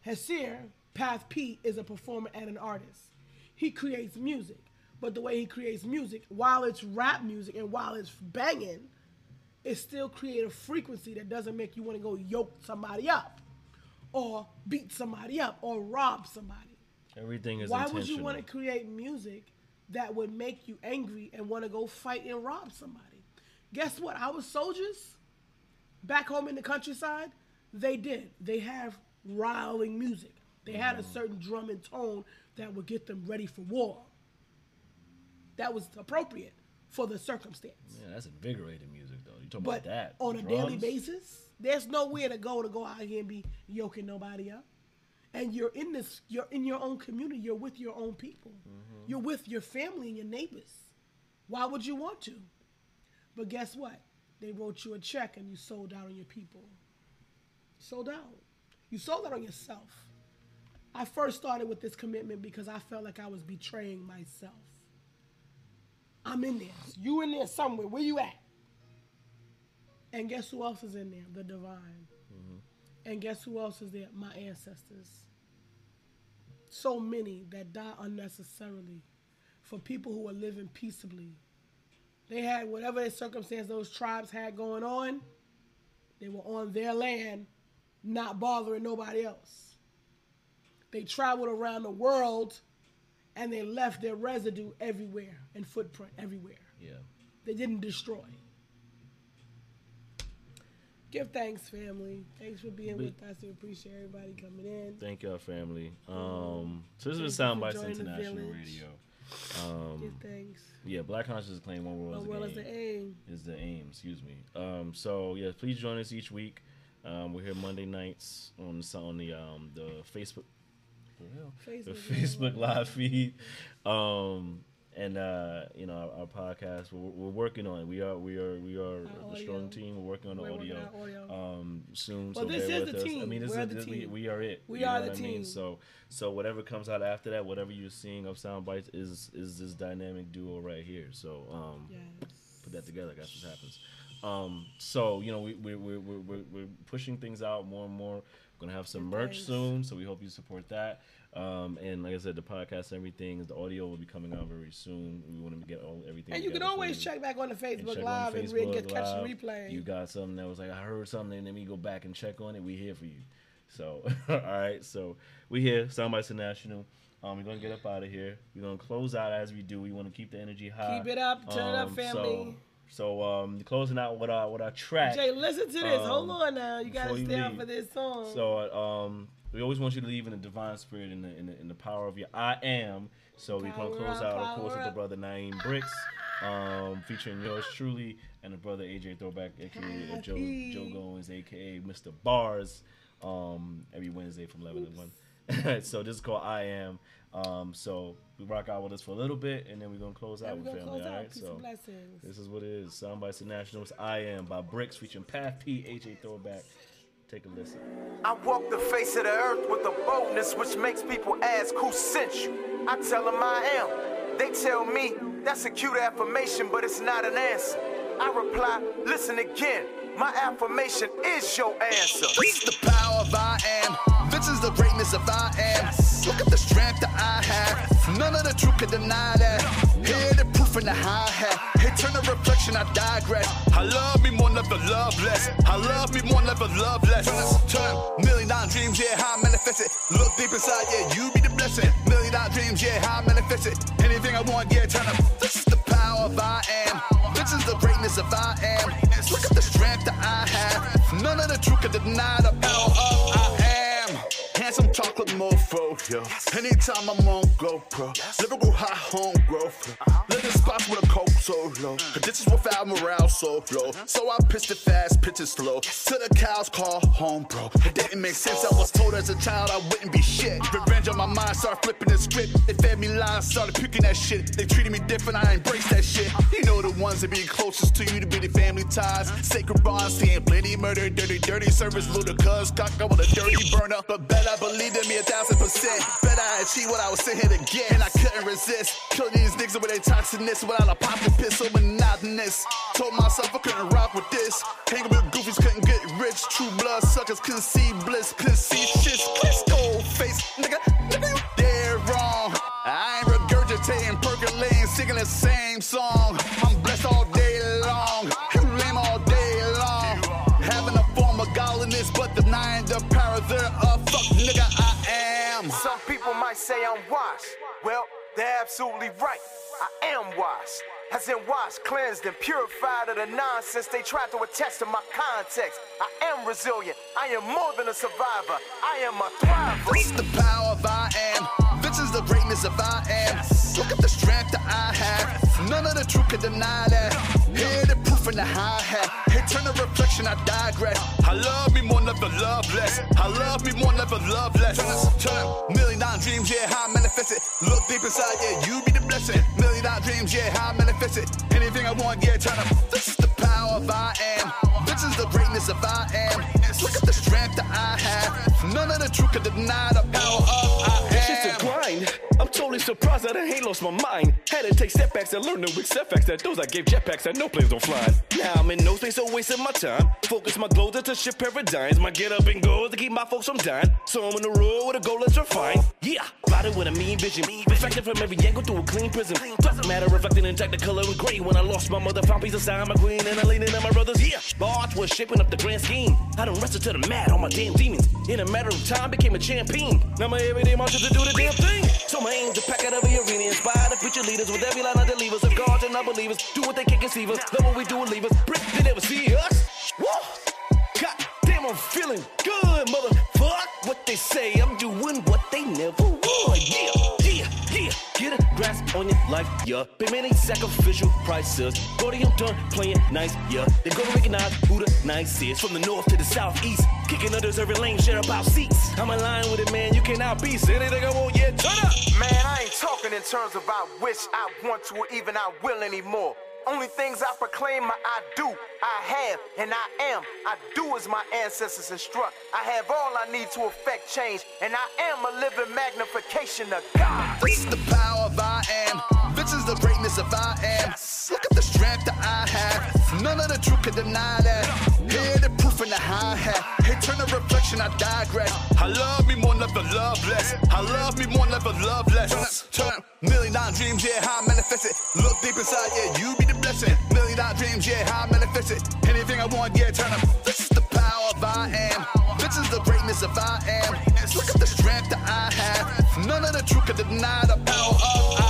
Hasir, Path P, is a performer and an artist. He creates music, but the way he creates music, while it's rap music and while it's banging, it still creates a frequency that doesn't make you want to go yoke somebody up or beat somebody up or rob somebody. Everything is Why would you want to create music that would make you angry and want to go fight and rob somebody? Guess what? Our soldiers back home in the countryside, they did. They have riling music. They had a mm. certain drum and tone that would get them ready for war. That was appropriate for the circumstance. Yeah, that's invigorating music though. You talking But about that on a daily basis, there's nowhere to go to go out here and be yoking nobody up. And you're in this, you're in your own community. You're with your own people. Mm-hmm. You're with your family and your neighbors. Why would you want to? But guess what? They wrote you a check and you sold out on your people. Sold out. You sold out on yourself. I first started with this commitment because I felt like I was betraying myself. I'm in there. You in there somewhere. Where you at? And guess who else is in there? The divine. Mm-hmm. And guess who else is there? My ancestors. So many that die unnecessarily for people who are living peaceably. They had whatever their circumstance those tribes had going on, they were on their land, not bothering nobody else. They traveled around the world and they left their residue everywhere and footprint everywhere. Yeah. They didn't destroy. Give thanks, family. Thanks for being with us. We appreciate everybody coming in. Thank y'all, family. Um, so this is Soundbites for joining the International. Radio. Um, Give thanks. yeah, Black Consciousness Claim One World One is world the is aim. the aim. Is the aim, excuse me. Um, so yeah, please join us each week. Um, we're here Monday nights on the on the um the Facebook hell? the Facebook, Facebook live feed. Um, and uh, you know our, our podcast. We're, we're working on it. We are we are we are Our a strong audio. team. We're working on the We're audio. audio. Um, soon. Well, so this bear is with the us. I mean, this We're is the this- team. we are it. We are the I mean? team. So so whatever comes out after that, whatever you're seeing of Soundbites is is this dynamic duo right here. So um, Yes. put that together. That's what happens. Um, so you know we we we we we're, we're pushing things out more and more. We're gonna have some merch soon, so we hope you support that. Um, and like I said, the podcast, and everything, the audio will be coming out very soon. We want to get all everything. And you can always check back on the And Facebook on Live and read, Facebook get, catch the replay. You got something that was like, I heard something, and let me go back and check on it. We here for you. So, all right. So we here, Soundbites International. Um, we're gonna get up out of here. We're gonna close out as we do. We want to keep the energy high. Keep it up. Turn it up, Um, family. So, so um, closing out with our with our track. Jay, listen to this. Hold um, on now. You gotta stay up for this song. So um, we always want you to leave in the divine spirit and the, in the, in the power of your I am. So we're gonna close out, of course, with the brother Naeem Bricks, um, featuring yours truly and the brother AJ Throwback, aka Joe. Joe Goins, aka Mr. Bars. Um, every Wednesday from eleven to one. so this is called I am. Um, so we rock out with us for a little bit, and then we're gonna close out with family. All right, so. This is what it is. Soundbites Internationals. I am by Bricks featuring Path P, AJ Throwback. Take a listen. I walk the face of the earth with a boldness which makes people ask who sent you. I tell them I am. They tell me that's a cute affirmation, but it's not an answer. I reply, listen again. My affirmation is your answer. This is the power of I am. This is the greatness of I am. Look at the strength that I have. None of the truth can deny that. Hear the in the hi hat. Hey, turn the reflection, I digress. I love me more, never love less. I love me more, never love less. Turn, turn, million dollar dreams, yeah, how I manifest it. Look deep inside, yeah, you be the blessing. Million dollar dreams, yeah, how I manifest it. Anything I want, yeah, turn up. This is the power of I am. This is the greatness of I am. Look at the strength that I have. None of the truth can deny the power of I chocolate mofo, yo. Anytime I'm on GoPro, lyrical high home growth. Uh-huh. Living spots with a coke so low. Mm. This is without morale so low. Uh-huh. So I pitched it fast, pitch it slow. Till the cows call home, bro. It didn't make sense. I was told as a child I wouldn't be shit. Uh-huh. Revenge on my mind, started flipping the script. They fed me lies, started picking that shit. They treated me different, I embraced that shit. You know the ones that be closest to you to be the family ties. Sacred bonds, seeing plenty murder, dirty, dirty service, ludicrous, cock up with a dirty burner. But bet I believed in me a thousand percent. Bet I achieved what I was sitting here to get. And I couldn't resist. Kill these niggas with their toxicness without a popping pistol monotonous. Told myself I couldn't rock with this. Hanging with goofies couldn't get rich. True blood suckers couldn't see bliss, couldn't see shit. Chris gold face, nigga, nigga, you dead wrong. I ain't regurgitating, percolating, singing the same song. But denying the power thereof. Uh, fuck nigga, I am. Some people might say I'm washed. Well, they're absolutely right. I am washed. As in washed, cleansed, and purified of the nonsense they tried to attach to my context. I am resilient. I am more than a survivor. I am a thriver. This is the power of I am. This is the greatness of I am. Look at the strength that I have. None of the truth can deny that. Hear the proof in the hi hat. Turn the reflection, I digress. I love me more, never love less. I love me more, never love less. Turn turn. Million dollar dreams, yeah, how I manifest it. Look deep inside, yeah, you be the blessing. Million dollar dreams, yeah, how I manifest it. Anything I want, yeah, turn up. This is the power of I am. This is the greatness of I am. Look at the strength that I have. None of the truth can deny the power of I It's just a am. grind. I'm totally surprised that I ain't lost my mind. Had to take setbacks and learn the weak setbacks that those I gave jetpacks that no planes don't fly. Now I'm in no space, so wasting my time. Focus my glow to shift paradigms. My get up and go to keep my folks from dying. So I'm on the road with a goal that's refined. Yeah, plotted with a mean vision. Reflected from every angle through a clean prism. Doesn't matter, reflecting in the color of gray. When I lost my mother, found peace inside my queen, and I leaned in on my brothers. Yeah, Barge was shaping up the grand scheme. I done wrestled to the mat, all my damn demons. In a matter of time, became a champion. Now my everyday mantra to do the damn thing. So my aim to pack out every arena, inspire the future leaders with every line of delivers of God and unbelievers. Do what they can't conceive us, love what we do and leave us. Brick, they never see us. Whoa! God damn, I'm feeling good, motherfuck. What they say, I'm doing what they never would. Yeah. Get a grasp on your life, yeah. Been many sacrificial prices. Podium done playing nice, yeah. They gonna recognize who the nice is. From the north to the southeast, kicking others every lane, share about seats. I'm aligned with it, man. You cannot be. Say anything I want, yeah. Turn up. Man, I ain't talking in terms of I wish, I want to, or even I will anymore. Only things I proclaim, I I do, I have, and I am. I do as my ancestors instruct. I have all I need to affect change, and I am a living magnification of God. This is the power of I am. This is the greatness of I am. Look at the strength that I have. None of the truth can deny that. Hear the proof in the hi hat. Hey, turn the reflection, I digress. I love me more, never love less. I love me more, never love less. Turn up. Million dollar dreams, yeah, how I manifest it. Look deep inside, yeah, you be the blessing. Million dollar dreams, yeah, how I manifest it. Anything I want, yeah, turn up. This is the power of I am. This is the greatness of I am. Look at the strength that I have. None of the truth can deny the power of I